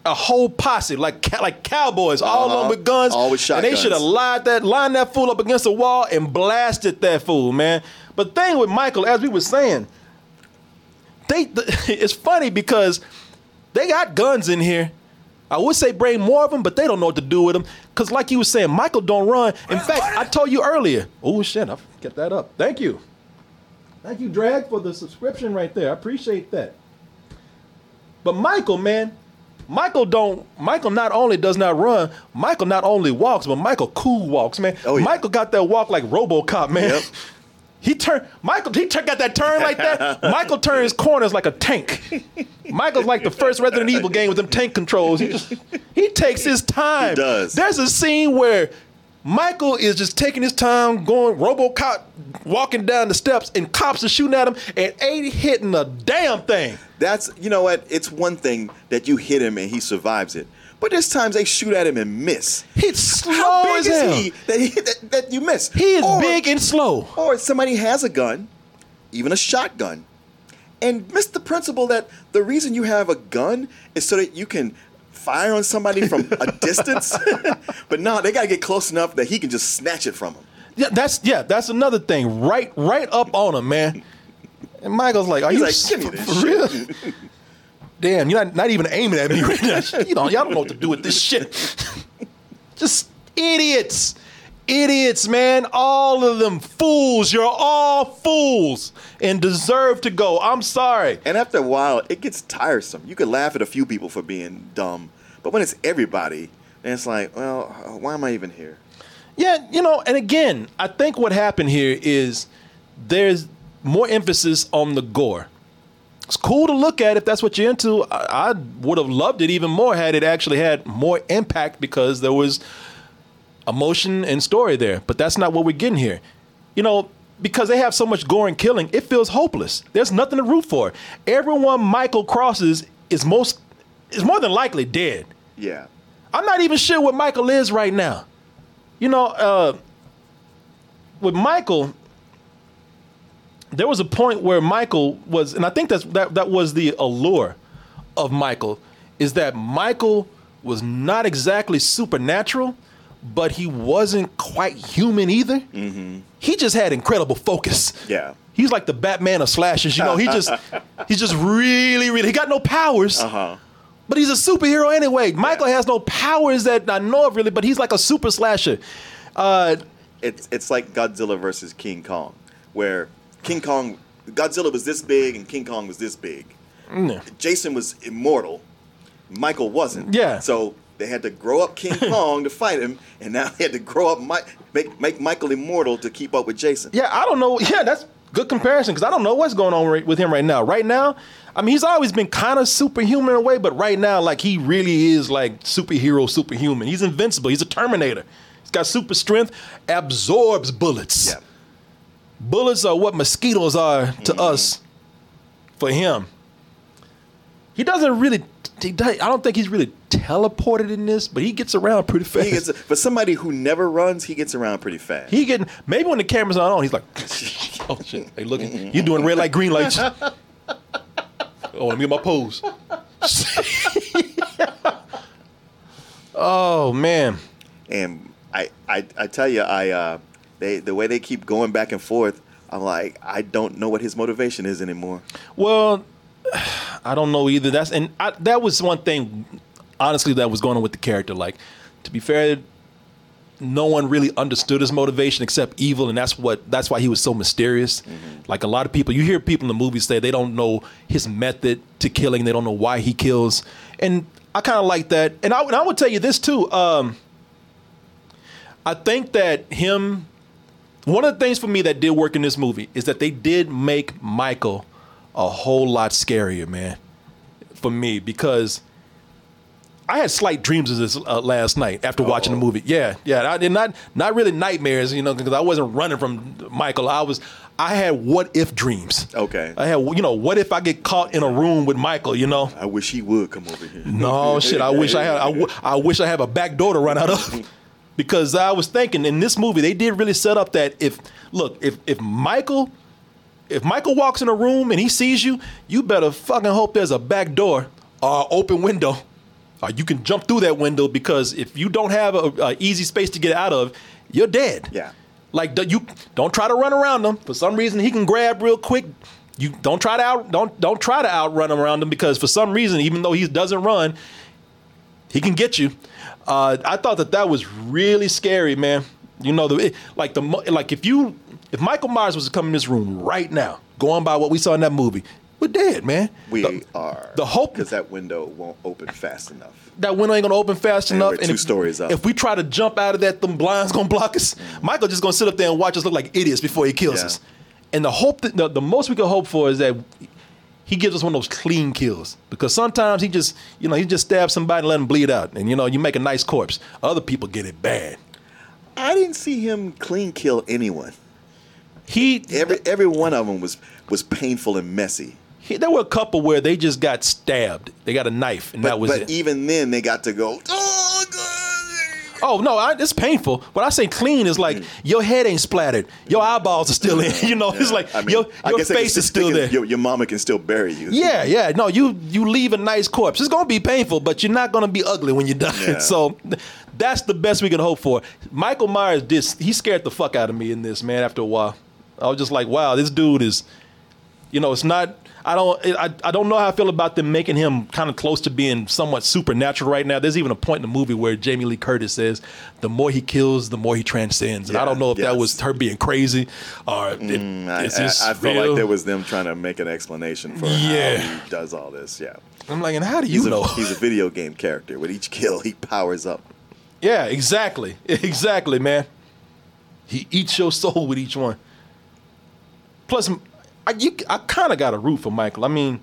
a whole posse like like cowboys, all Uh-huh. on with guns. All with And they should have lined that lined that fool up against the wall and blasted that fool, man. But thing with Michael, as we were saying, they it's funny because they got guns in here. I would say bring more of them, but they don't know what to do with them. Cause like you was saying, Michael don't run. In fact, I told you earlier. Oh shit, I get that up. Thank you. Thank you, Drag, for the subscription right there. I appreciate that. But Michael, man, Michael don't. Michael not only does not run, Michael not only walks, but Michael cool walks, man. Oh, yeah. Michael got that walk like RoboCop, man. Yep. He turned Michael. He tur- got that turn like that. Michael turns corners like a tank. Michael's like the first Resident Evil game with them tank controls. He just he takes his time. He does. There's a scene where Michael is just taking his time, going RoboCop, walking down the steps, and cops are shooting at him and ain't hitting a damn thing. That's you know what? It's one thing that you hit him and he survives it. But there's times they shoot at him and miss. He's slow How big as is hell. he that, he that, that you miss? He is Or- big and slow. Or somebody has a gun, even a shotgun, and miss the principle that the reason you have a gun is so that you can fire on somebody from a distance. but no, they gotta get close enough that he can just snatch it from him. Yeah, that's yeah, that's another thing. Right, right up on him, man. And Michael's like, "Are He's you like, "Give me this for real?" Damn, you're not, not even aiming at me right now. You know, y'all don't know what to do with this shit. Just idiots, idiots, man. All of them fools. You're all fools and deserve to go. I'm sorry. And after a while, it gets tiresome. You could laugh at a few people for being dumb, but when it's everybody, then it's like, well, why am I even here? Yeah, you know, and again, I think what happened here is there's more emphasis on the gore. It's cool to look at if that's what you're into. I, I would have loved it even more had it actually had more impact because there was emotion and story there. But that's not what we're getting here. You know, because they have so much gore and killing, it feels hopeless. There's nothing to root for. Everyone Michael crosses is most is more than likely dead. Yeah. I'm not even sure what Michael is right now. You know, uh, with Michael, there was a point where Michael was, and I think that's that that was the allure of Michael, is that Michael was not exactly supernatural, but he wasn't quite human either. He just had incredible focus. Yeah. He's like the Batman of slashers, you know. He just he's just really, really he got no powers. Uh-huh. But he's a superhero anyway. Michael has no powers that I know of really, but he's like a super slasher. Uh, It's it's like Godzilla versus King Kong, where King Kong, Godzilla was this big and King Kong was this big. mm, Jason was immortal, Michael wasn't. Yeah. So they had to grow up King Kong to fight him, and now they had to grow up Mike, make make Michael immortal to keep up with Jason. yeah, I don't know. Yeah, that's good comparison because I don't know what's going on right- with him right now. Right now, I mean, he's always been kind of superhuman in a way, but right now, like he really is like superhero, superhuman. He's invincible. He's a Terminator. He's got super strength, absorbs bullets. Yeah. Bullets are what mosquitoes are to Mm-hmm. us. For him, he doesn't really. He does, I don't think he's really teleported in this, but he gets around pretty fast. He gets for somebody who never runs, he gets around pretty fast. He getting maybe when the camera's not on, he's like, oh shit, hey looking, you doing red light, green lights. oh, let me get my pose. oh man, and I, I, I tell you, I, uh, they, the way they keep going back and forth, I'm like, I don't know what his motivation is anymore. well, I don't know either. That's and I, that was one thing, honestly, that was going on with the character. Like, to be fair, no one really understood his motivation except evil, and that's what that's why he was so mysterious. Like a lot of people, you hear people in the movies say they don't know his method to killing, they don't know why he kills, and I kind of like that. And I, and I would tell you this too. Um, I think that him, one of the things for me that did work in this movie is that they did make Michael a whole lot scarier, man, for me because. I had slight dreams of this uh, last night after watching the movie. Yeah, yeah, I did not not really nightmares, you know, because I wasn't running from Michael. I was I had what if dreams. Okay. I had you know what if I get caught in a room with Michael, you know? I wish he would come over here. No shit. I wish I had. I, w- I wish I have a back door to run out of. Because I was thinking in this movie they did really set up that if look if if Michael if Michael walks in a room and he sees you, you better fucking hope there's a back door or open window. Or you can jump through that window because if you don't have a, a easy space to get out of, you're dead. Yeah. Like you don't try to run around him. For some reason he can grab real quick. You don't try to out don't don't try to outrun him around him because for some reason even though he doesn't run, he can get you. Uh, I thought that that was really scary, man. You know, the it- like the like if you if Michael Myers was to come in this room right now, going by what we saw in that movie, we're dead, man. We the, are. the hope because that window won't open fast enough. that window ain't gonna open fast And enough. we're two if, stories up. If we try to jump out of that, them blinds gonna block us. Michael just gonna sit up there and watch us look like idiots before he kills Yeah. us. And the hope that the, the most we can hope for is that he gives us one of those clean kills because sometimes he just you know he just stabs somebody and let him bleed out, and you know you make a nice corpse. Other people get it bad. I didn't see him clean kill anyone. He every every one of them was was painful and messy. He, there were a couple where they just got stabbed. They got a knife, and But, that was but it. even then, they got to go. Oh, Oh no, I, it's painful. When I say clean, is like mm. your head ain't splattered, your eyeballs are still in. You know, it's like I mean, your your guess they can face is still there. Your, your mama can still bury you. Yeah, yeah. No, you you leave a nice corpse. It's gonna be painful, but you're not gonna be ugly when you're done. Yeah. So that's the best we can hope for. Michael Myers did he scared the fuck out of me in this, man, after a while. I was just like, wow, this dude is you know, it's not I don't I, I don't know how I feel about them making him kind of close to being somewhat supernatural right now. There's even a point in the movie where Jamie Lee Curtis says, "The more he kills, the more he transcends." And I don't know if that was her being crazy or it, Mm, I, I, I felt real. like there was them trying to make an explanation for Yeah. how he does all this. Yeah. I'm like, and how do you he's know? A, he's a video game character. With each kill, he powers up. Yeah, exactly. Exactly, man. He eats your soul with each one. Plus, I, you, I kind of got a root for Michael. I mean,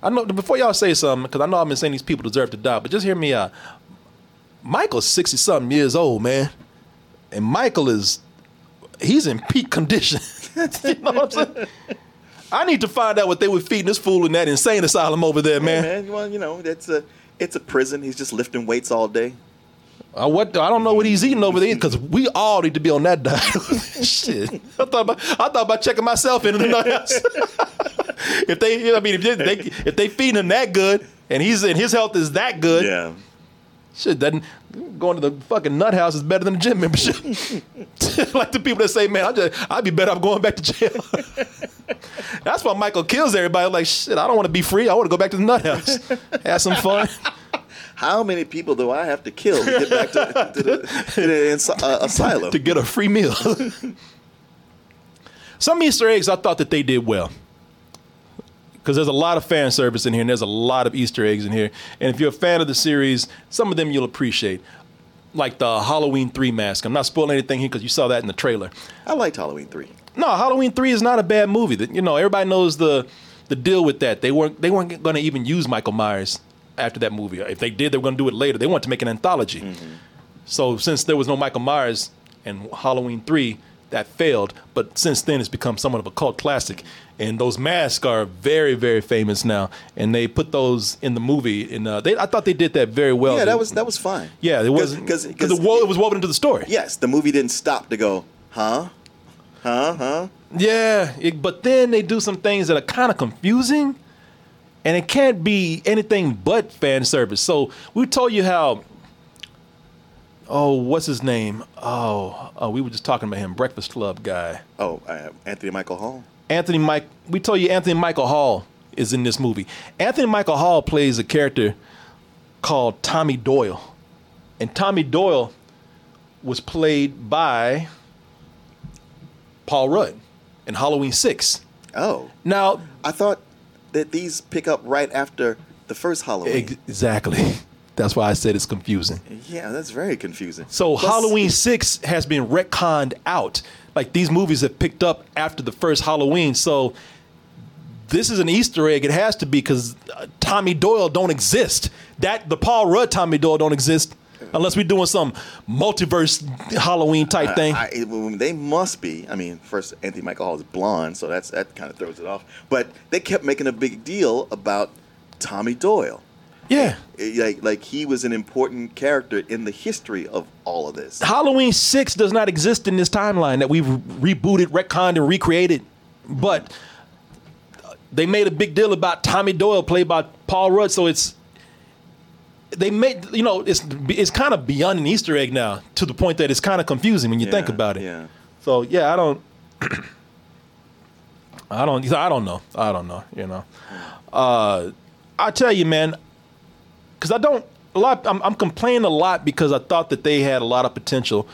I know before y'all say something, because I know I've been saying these people deserve to die, but just hear me out. Michael's 60 something years old, man. And Michael is, he's in peak condition. you know what I'm saying? I need to find out what they were feeding this fool in that insane asylum over there, man. Hey, man, well, you know, it's a it's a prison. He's just lifting weights all day. Uh, what I don't know what he's eating over there because we all need to be on that diet. Shit, I thought about I thought about checking myself in the house. if they, you know, I mean, if they, they if they feeding him that good and he's and his health is that good, Yeah. shit, doesn't going to the fucking nut house is better than a gym membership. like the people that say, man, I just I'd be better off going back to jail. That's why Michael kills everybody. Like shit, I don't want to be free. I want to go back to the nut house, have some fun. How many people do I have to kill to get back to, to the, to the insi- uh, asylum? to get a free meal. Some Easter eggs I thought that they did well. Because there's a lot of fan service in here, and there's a lot of Easter eggs in here. And if you're a fan of the series, some of them you'll appreciate. Like the Halloween 3 mask. I'm not spoiling anything here because you saw that in the trailer. I liked Halloween three. No, Halloween 3 is not a bad movie. That You know, everybody knows the the deal with that. They weren't they weren't going to even use Michael Myers after that movie. If they did, they were going to do it later. They wanted to make an anthology. So since there was no Michael Myers and Halloween 3, that failed. But since then, it's become somewhat of a cult classic. And those masks are very, very famous now. And they put those in the movie. And uh, they, I thought they did that very well. yeah, that was that was fine. yeah, it was because because it, wo- it was woven into the story. yes, the movie didn't stop to go, huh, huh, huh. Yeah, it- but then they do some things that are kind of confusing, and it can't be anything but fan service. So we told you how. Oh, what's his name? Oh, oh, we were just talking about him, Breakfast Club guy, Oh, uh, Anthony Michael Hall. Anthony Mike. We told you Anthony Michael Hall is in this movie. Anthony Michael Hall plays a character called Tommy Doyle, and Tommy Doyle was played by Paul Rudd in Halloween Six. Oh, Now, I thought that these pick up right after the first Halloween. exactly. That's why I said it's confusing. yeah, that's very confusing. So Plus- Halloween six has been retconned out. Like these movies have picked up after the first Halloween. So this is an Easter egg. It has to be because uh, Tommy Doyle don't exist. That the Paul Rudd Tommy Doyle don't exist unless we're doing some multiverse Halloween type thing. I, I- they must be. I mean, first Anthony Michael Hall is blonde, so that's that kind of throws it off. But they kept making a big deal about Tommy Doyle. yeah. Eh, Like, like he was an important character in the history of all of this. Halloween 6 does not exist in this timeline that we've rebooted, retconned, and recreated. But uh, they made a big deal about Tommy Doyle, played by Paul Rudd. So it's they made you know it's it's kind of beyond an Easter egg now to the point that it's kind of confusing when you think about it. yeah. So yeah, I don't, I don't, I don't know, I don't know. You know, uh, I tell you, man, because I don't a lot. I'm, I'm complaining a lot because I thought that they had a lot of potential,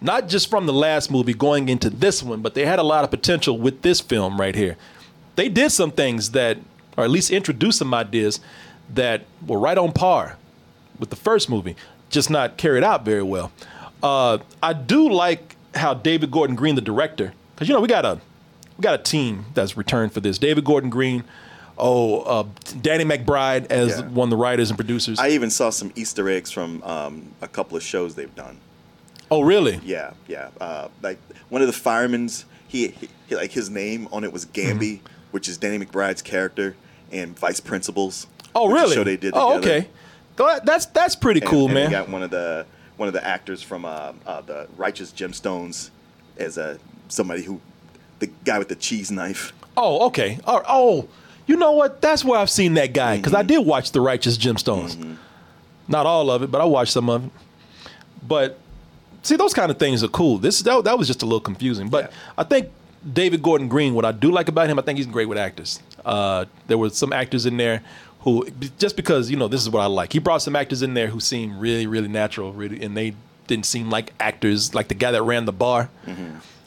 not just from the last movie going into this one, but they had a lot of potential with this film right here. They did some things that, or at least introduced some ideas that were right on par with the first movie, just not carried out very well. Uh, I do like how David Gordon Green, the director, because you know we got a we got a team that's returned for this. David Gordon Green, oh uh, Danny McBride as Yeah. one of the writers and producers. I even saw some Easter eggs from um, a couple of shows they've done. oh really? Yeah, yeah. Uh, like one of the firemen's, he, he like his name on it was Gamby, Mm-hmm. which is Danny McBride's character, and Vice Principals. Oh which is a really? Show they did. oh together. okay. That's that's pretty And- cool, and man. They got one of the one of the actors from uh, uh, the Righteous Gemstones as a somebody who the guy with the cheese knife. Oh, okay. Oh, oh, you know what? That's where I've seen that guy because I did watch The Righteous Gemstones. Not all of it, but I watched some of it. But see, those kind of things are cool. This that, that was just a little confusing, but I think David Gordon Green. What I do like about him, I think he's great with actors. Uh, there were some actors in there who, just because you know, this is what I like. He brought some actors in there who seemed really, really natural, really, and they didn't seem like actors. Like the guy that ran the bar.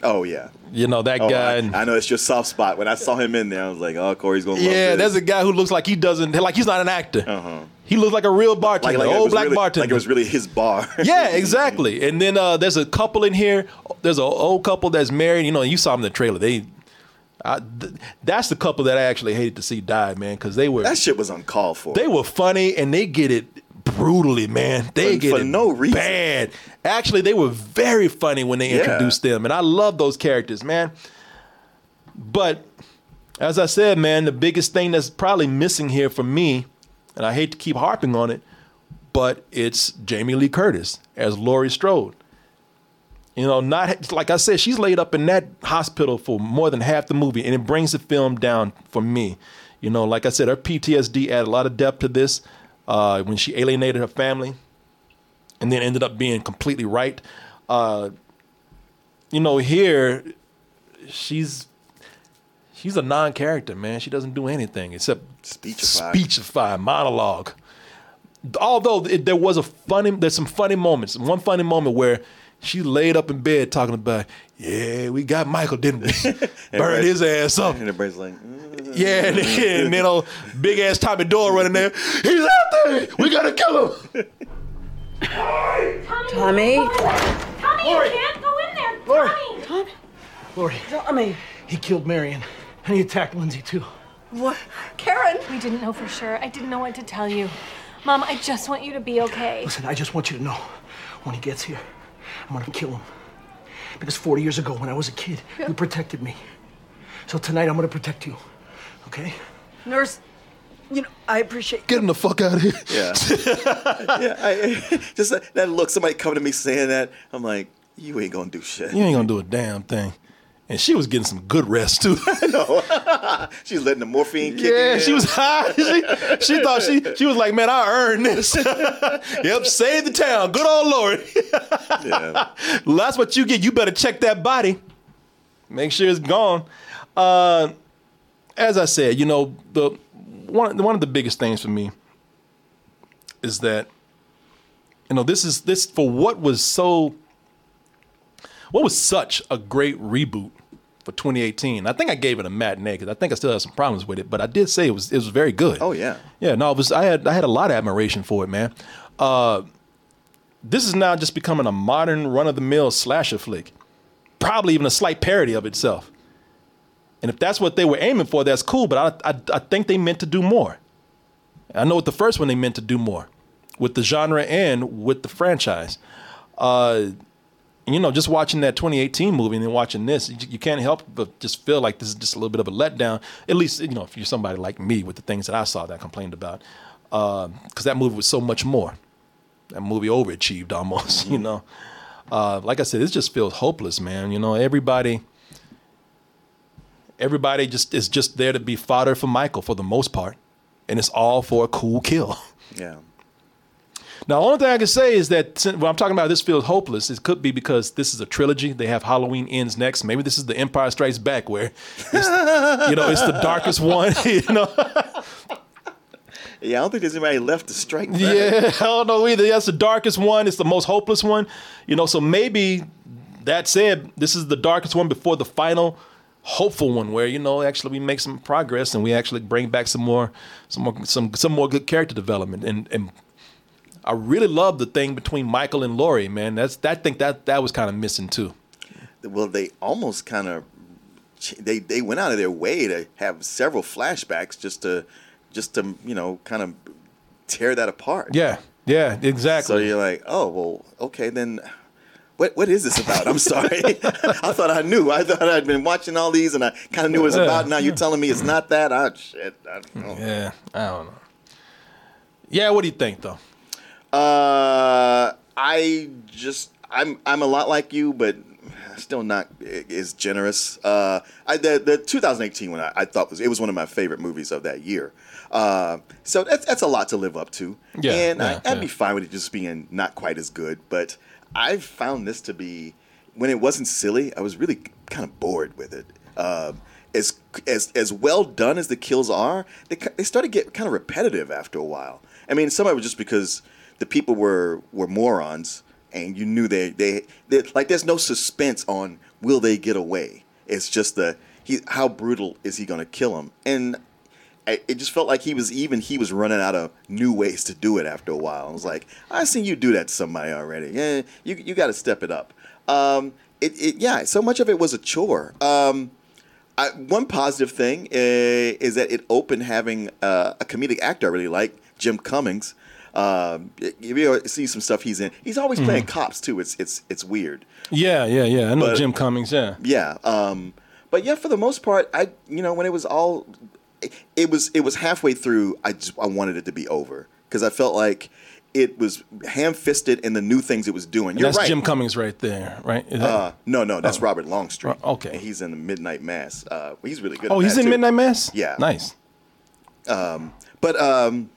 Oh yeah, You know that Oh, guy. I, I know it's your soft spot. When I saw him in there, I was like, "Oh, Corey's gonna love it. yeah, this." there's a guy who looks like he doesn't like he's not an actor. Uh-huh. He looks like a real bartender, like, like old black really, bartender. Like it was really his bar. yeah, exactly. And then uh, there's a couple in here. There's an old couple that's married. You know, you saw them in the trailer. They, I, th- that's the couple that I actually hated to see die, man, because they were that shit was uncalled for. they were funny and they get it brutally, man. They For- get for it no reason. bad. Actually, they were very funny when they Yeah. introduced them, and I love those characters, man. But as I said, man, the biggest thing that's probably missing here for me, and I hate to keep harping on it, but it's Jamie Lee Curtis as Laurie Strode. You know, not like I said, she's laid up in that hospital for more than half the movie, and it brings the film down for me. You know, like I said, her PTSD added a lot of depth to this uh, when she alienated her family, and then ended up being completely right. Uh, you know, here she's she's a non-character, man. She doesn't do anything except Speechify. speechify, monologue. Although it, there was a funny, there's some funny moments. One funny moment where she laid up in bed talking about, yeah, we got Michael, didn't we? Burned his ass up. And everybody's like, "Mm." Yeah, and then, and then old big ass Tommy Doyle running there. He's out there. We gotta kill him. Tommy? Tommy, you can't go in there. Laurie. Tommy. Laurie, Tommy. he killed Marion, and he attacked Lindsay too. What? Karen? We didn't know for sure. I didn't know what to tell you. Mom, I just want you to be okay. Listen, I just want you to know, when he gets here, I'm gonna kill him. Because 40 years ago, when I was a kid, you protected me. So tonight, I'm gonna protect you. Okay? Nurse, you know, I appreciate Get him the fuck out of here. Yeah. yeah. I, just that, that look, somebody coming to me saying that, I'm like, you ain't gonna do shit. You ain't gonna do a damn thing. And she was getting some good rest too. She's letting the morphine kick Yeah, in. she was high. She, she thought she she was like, man, I earned this. yep, save the town. Good old Lord. Yeah. That's what you get. You better check that body. Make sure it's gone. Uh, as I said, you know, the one one of the biggest things for me is that you know this is this for what was so what was such a great reboot for 2018. I think I gave it a matinee because I think I still have some problems with it, but I did say it was it was very good. Oh yeah. Yeah, no, it was. I had I had a lot of admiration for it, man. Uh, this is now just becoming a modern, run of the mill slasher flick, probably even a slight parody of itself. And if that's what they were aiming for, that's cool. But I, I, I think they meant to do more. I know with the first one they meant to do more, with the genre and with the franchise. Uh, you know, just watching that 2018 movie and then watching this, you, can't help but just feel like this is just a little bit of a letdown. At least, you know, if you're somebody like me with the things that I saw that I complained about, because that movie was so much more. That movie overachieved almost, you know. Uh, like I said, it just feels hopeless, man. You know, everybody, everybody just is just there to be fodder for Michael for the most part, and it's all for a cool kill. Yeah. Now, the only thing I can say is that since, when I'm talking about this feels hopeless, it could be because this is a trilogy. They have Halloween ends next. Maybe this is the Empire Strikes Back, where it's, you know it's the darkest one. You know, Yeah, I don't think there's anybody left to strike back. yeah, I don't know either. That's the darkest one. It's the most hopeless one. You know, so maybe that said, this is the darkest one before the final hopeful one, where you know actually we make some progress and we actually bring back some more, some more, some some more good character development. And and I really love the thing between Michael and Laurie, man. That's that I think that that was kind of missing too. Well, they almost kind of they they went out of their way to have several flashbacks just to just to you know kind of tear that apart. Yeah, yeah, exactly. So you're like, oh well, okay then. What what is this about? I'm sorry. I thought I knew. I thought I'd been watching all these and I kind of knew what it was about. Now you're telling me it's not that. Ah, shit. I don't know. Yeah, I don't know. Yeah, what do you think though? Uh, I just I'm I'm a lot like you, but still not as generous. Uh, I, the the 2018 one I, I thought was it was one of my favorite movies of that year. Uh, so that's that's a lot to live up to. Yeah, and yeah, I, I'd yeah. be fine with it just being not quite as good. But I found this to be when it wasn't silly, I was really kind of bored with it. Um, as as as well done as the kills are, they they started to get kind of repetitive after a while. I mean, some of it was just because the people were were morons, and you knew they they, they like there's no suspense on will they get away. It's just the he how brutal is he going to kill him, and I, it just felt like he was even he was running out of new ways to do it after a while. I was like, I seen you do that to somebody already. Yeah, you you got to step it up. Um, it, it yeah, so much of it was a chore. Um, I, one positive thing uh, is that it opened having uh, a comedic actor I really like, Jim Cummings. Um, you see some stuff he's in. He's always playing Mhm. cops too. It's it's it's weird. Yeah, yeah, yeah. I know But- Jim Cummings. Yeah. Yeah. Um, but yeah, for the most part, I you know when it was all, it, it was it was halfway through. I just I wanted it to be over because I felt like it was ham fisted in the new things it was doing. You're that's right. Jim Cummings right there, right? Is that- Uh, no, no, that's Oh. Robert Longstreet. okay. and he's in the Midnight Mass. Uh, he's really good. oh, he's in too. Midnight Mass. Yeah, Nice. um, but um,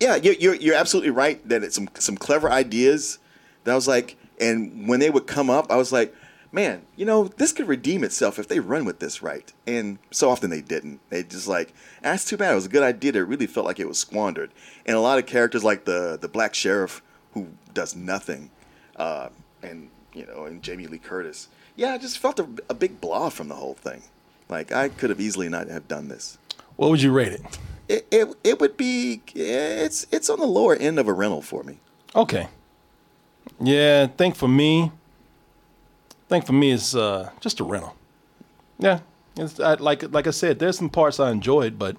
yeah, you're, you're you're absolutely right that it's some some clever ideas that I was like, and when they would come up, I was like, man, you know, this could redeem itself if they run with this right. And so often they didn't. They just like, that's too bad. It was a good idea that really felt like it was squandered. And a lot of characters like the the black sheriff who does nothing, uh, and you know, and Jamie Lee Curtis. Yeah, I just felt a, a big blah from the whole thing. Like I could have easily not have done this What would you rate it? It, it, it would be it's it's on the lower end of a rental for me. Okay. Yeah, I think for me, I think for me it's uh, just a rental. Yeah, it's I, like like I said, there's some parts I enjoyed, but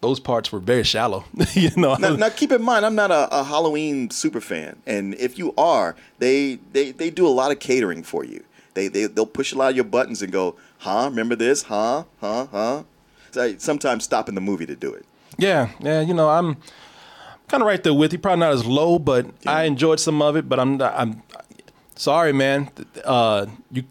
those parts were very shallow. you know, Now, now keep in mind, I'm not a, a Halloween super fan, and if you are, they they, they do a lot of catering for you. They they they'll push a lot of your buttons and go, huh? Remember this? Huh? Huh? Huh? So sometimes stopping the movie to do it. Yeah, yeah, you know, I'm kind of right there with you. Probably not as low, but I enjoyed some of it. But I'm, I'm sorry, man. Uh, you,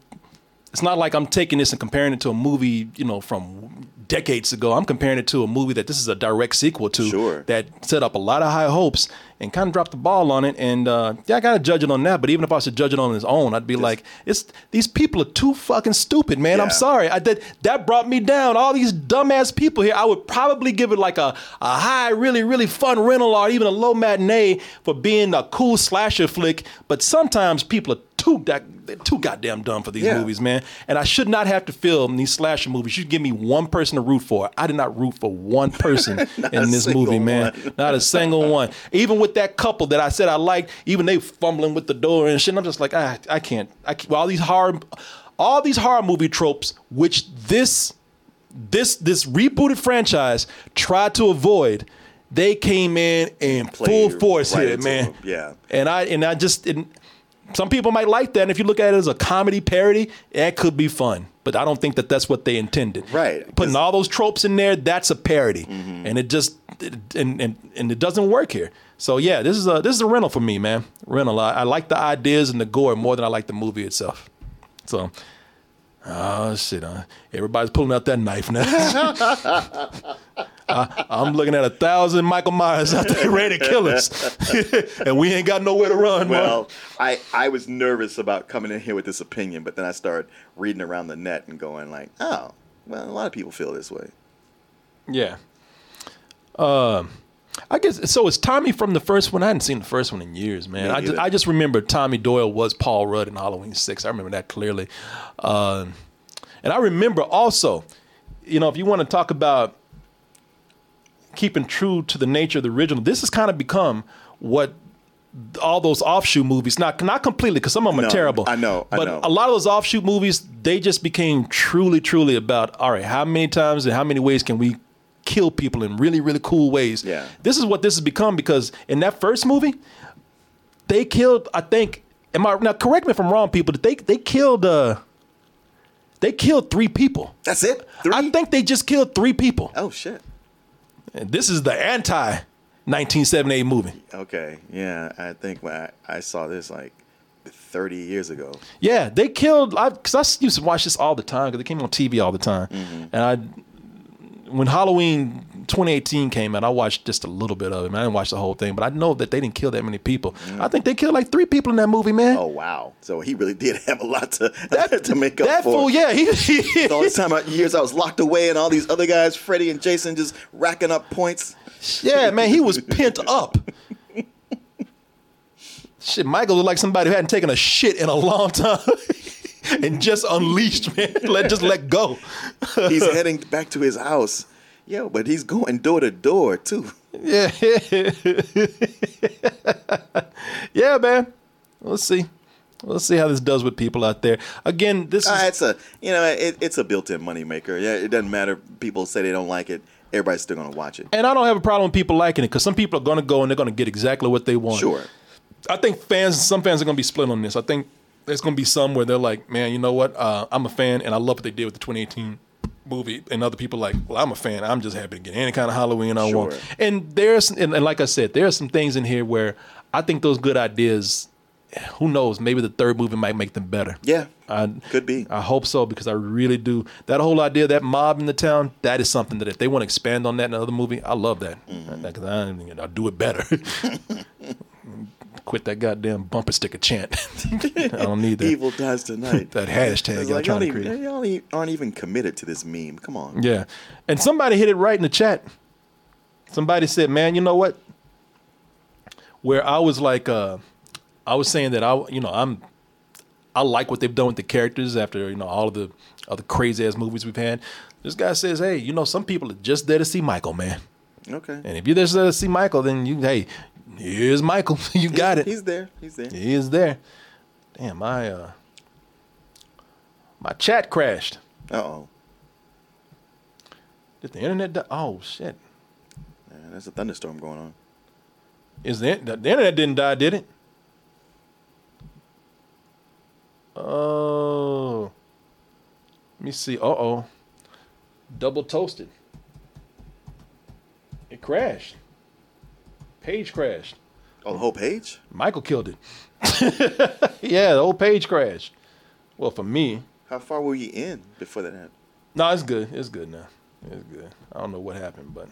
it's not like I'm taking this and comparing it to a movie, you know, from decades ago. I'm comparing it to a movie that this is a direct sequel to. Sure. That set up a lot of high hopes and kind of dropped the ball on it. And uh, yeah, I gotta judge it on that. But even if I was to judge it on its own, I'd be like, it's these people are too fucking stupid, man. I'm sorry. I that that brought me down. All these dumbass people here. I would probably give it like a a high, really, really fun rental or even a low matinee for being a cool slasher flick. But sometimes people are too they're too goddamn dumb for these Yeah. movies, man. And I should not have to film these slasher movies. You give me one person to root for. I did not root for one person in this movie, single man. Not a single one. Even with that couple that I said I liked, even they fumbling with the door and shit. And I'm just like, ah, I can't. I can't. Well, all these horror, all these horror movie tropes, which this this this rebooted franchise tried to avoid. They came in in full force right here, man. yeah. And I and I just and some people might like that. And if you look at it as a comedy parody, that could be fun. But I don't think that that's what they intended. Right. Putting all those tropes in there, that's a parody, Mm-hmm. and it just it, and, and and it doesn't work here. So yeah, this is a this is a rental for me, man. Rental. I, I like the ideas and the gore more than I like the movie itself. So. Oh shit! Uh, everybody's pulling out that knife now. I, I'm looking at a thousand Michael Myers out there ready to kill us, and we ain't got nowhere to run. man. Well, I, I was nervous about coming in here with this opinion, but then I started reading around the net and going like, oh, well, a lot of people feel this way. Yeah. Um, I guess so. It's Tommy from the first one. I hadn't seen the first one in years, man. I just. I just remember Tommy Doyle was Paul Rudd in Halloween Six. I remember that clearly, Um and I remember also, you know, if you want to talk about keeping true to the nature of the original, this has kind of become what all those offshoot movies not not completely because some of them No, are terrible. I know, I but know. a lot of those offshoot movies they just became truly, truly about all right, how many times and how many ways can we kill people in really, really cool ways? Yeah. This is what this has become because in that first movie, they killed. I think. Am I now? Correct me if I'm wrong, people. They they killed. uh They killed three people. That's it. I think they just killed three people. Oh shit. And this is the anti. 1978 movie. Okay, yeah, I think when I, I saw this like 30 years ago. Yeah, they killed. I because I used to watch this all the time because it came on TV all the time, Mm-hmm. and I when Halloween 2018 came out, I watched just a little bit of it. Man, I didn't watch the whole thing, but I know that they didn't kill that many people. Mm. I think they killed like three people in that movie, man. Oh wow! So he really did have a lot to to make up for. that for. fool, yeah, he, all this time, years I was locked away, and all these other guys, Freddy and Jason, just racking up points. Yeah, man, he was pent up. Shit, Michael looked like somebody who hadn't taken a shit in a long time and just unleashed, man. Let just let go. He's heading back to his house. Yo, but he's going door to door too. Yeah. yeah, man. Let's see. Let's see how this does with people out there. Again, this Uh, is it's a you know it, it's a built-in moneymaker. Yeah, it doesn't matter. People say they don't like it. Everybody's still gonna watch it. and I don't have a problem with people liking it because some people are going to go and they're going to get exactly what they want. Sure. I think fans, some fans are going to be split on this. I think there's going to be some where they're like, man, you know what? Uh, I'm a fan and I love what they did with the 2018 movie. And other people like, well, I'm a fan. I'm just happy to get any kind of Halloween I want. And there's, and, and like I said, there are some things in here where I think those good ideas, who knows, maybe the third movie might make them better. Yeah, I, could be. I hope so because I really do. That whole idea, that mob in the town, that is something that if they want to expand on that in another movie, I love that. Mm-hmm. Because I, know, I'll do it better. Quit that goddamn bumper sticker chant. I don't need that. Evil dies tonight. that hashtag y'all like, trying to y'all, create. y'all aren't even committed to this meme. Come on. Yeah. And somebody hit it right in the chat. Somebody said, man, you know what? Where I was like, uh, I was saying that I, you know, I'm, I like what they've done with the characters after, you know, all of the other crazy ass movies we've had. This guy says, hey, you know, some people are just there to see Michael, man. Okay. And if you're just there to see Michael, then you, hey, here's Michael. you got it. He's there. He's there. He is there. Damn, my, uh, my chat crashed. Uh oh. Did the internet? Die? Oh shit! Yeah, there's a thunderstorm going on. Is the, the the internet didn't die? Did it? Oh, let me see. Uh oh, double toasted. It crashed. Page crashed. Oh, the whole page? Michael killed it. yeah, the whole page crashed. Well, for me, How far were you in before that happened? no, it's good. It's good now. It's good. I don't know what happened, but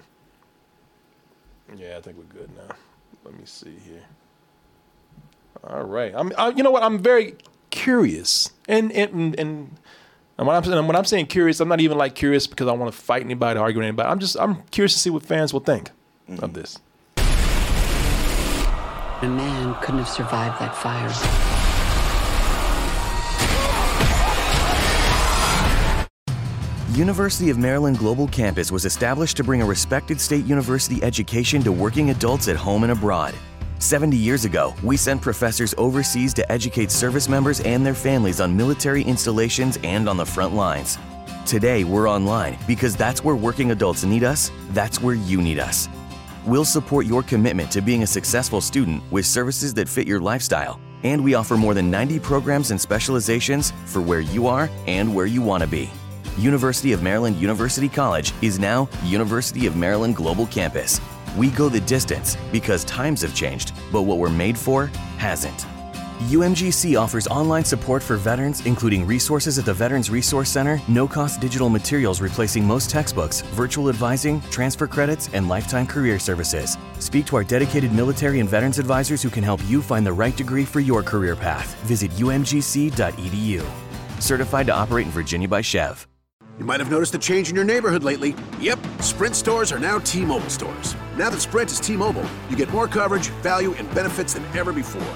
yeah, I think we're good now. Let me see here. All right. I'm. I, you know what? I'm very curious, and and and. And when I'm, and when I'm saying curious, I'm not even like curious because I want to fight anybody, argue with anybody. I'm just I'm curious to see what fans will think of mm-hmm. this. A man couldn't have survived that fire. University of Maryland Global Campus was established to bring a respected state university education to working adults at home and abroad. 70 years ago, we sent professors overseas to educate service members and their families on military installations and on the front lines. Today, we're online because that's where working adults need us, that's where you need us. We'll support your commitment to being a successful student with services that fit your lifestyle, and we offer more than 90 programs and specializations for where you are and where you want to be. University of Maryland University College is now University of Maryland Global Campus. We go the distance because times have changed, but what we're made for hasn't. UMGC offers online support for veterans, including resources at the Veterans Resource Center, no cost digital materials replacing most textbooks, virtual advising, transfer credits, and lifetime career services. Speak to our dedicated military and veterans advisors who can help you find the right degree for your career path. Visit umgc.edu. Certified to operate in Virginia by SCHEV. You might have noticed a change in your neighborhood lately. Yep, Sprint stores are now T Mobile stores. Now that Sprint is T Mobile, you get more coverage, value, and benefits than ever before.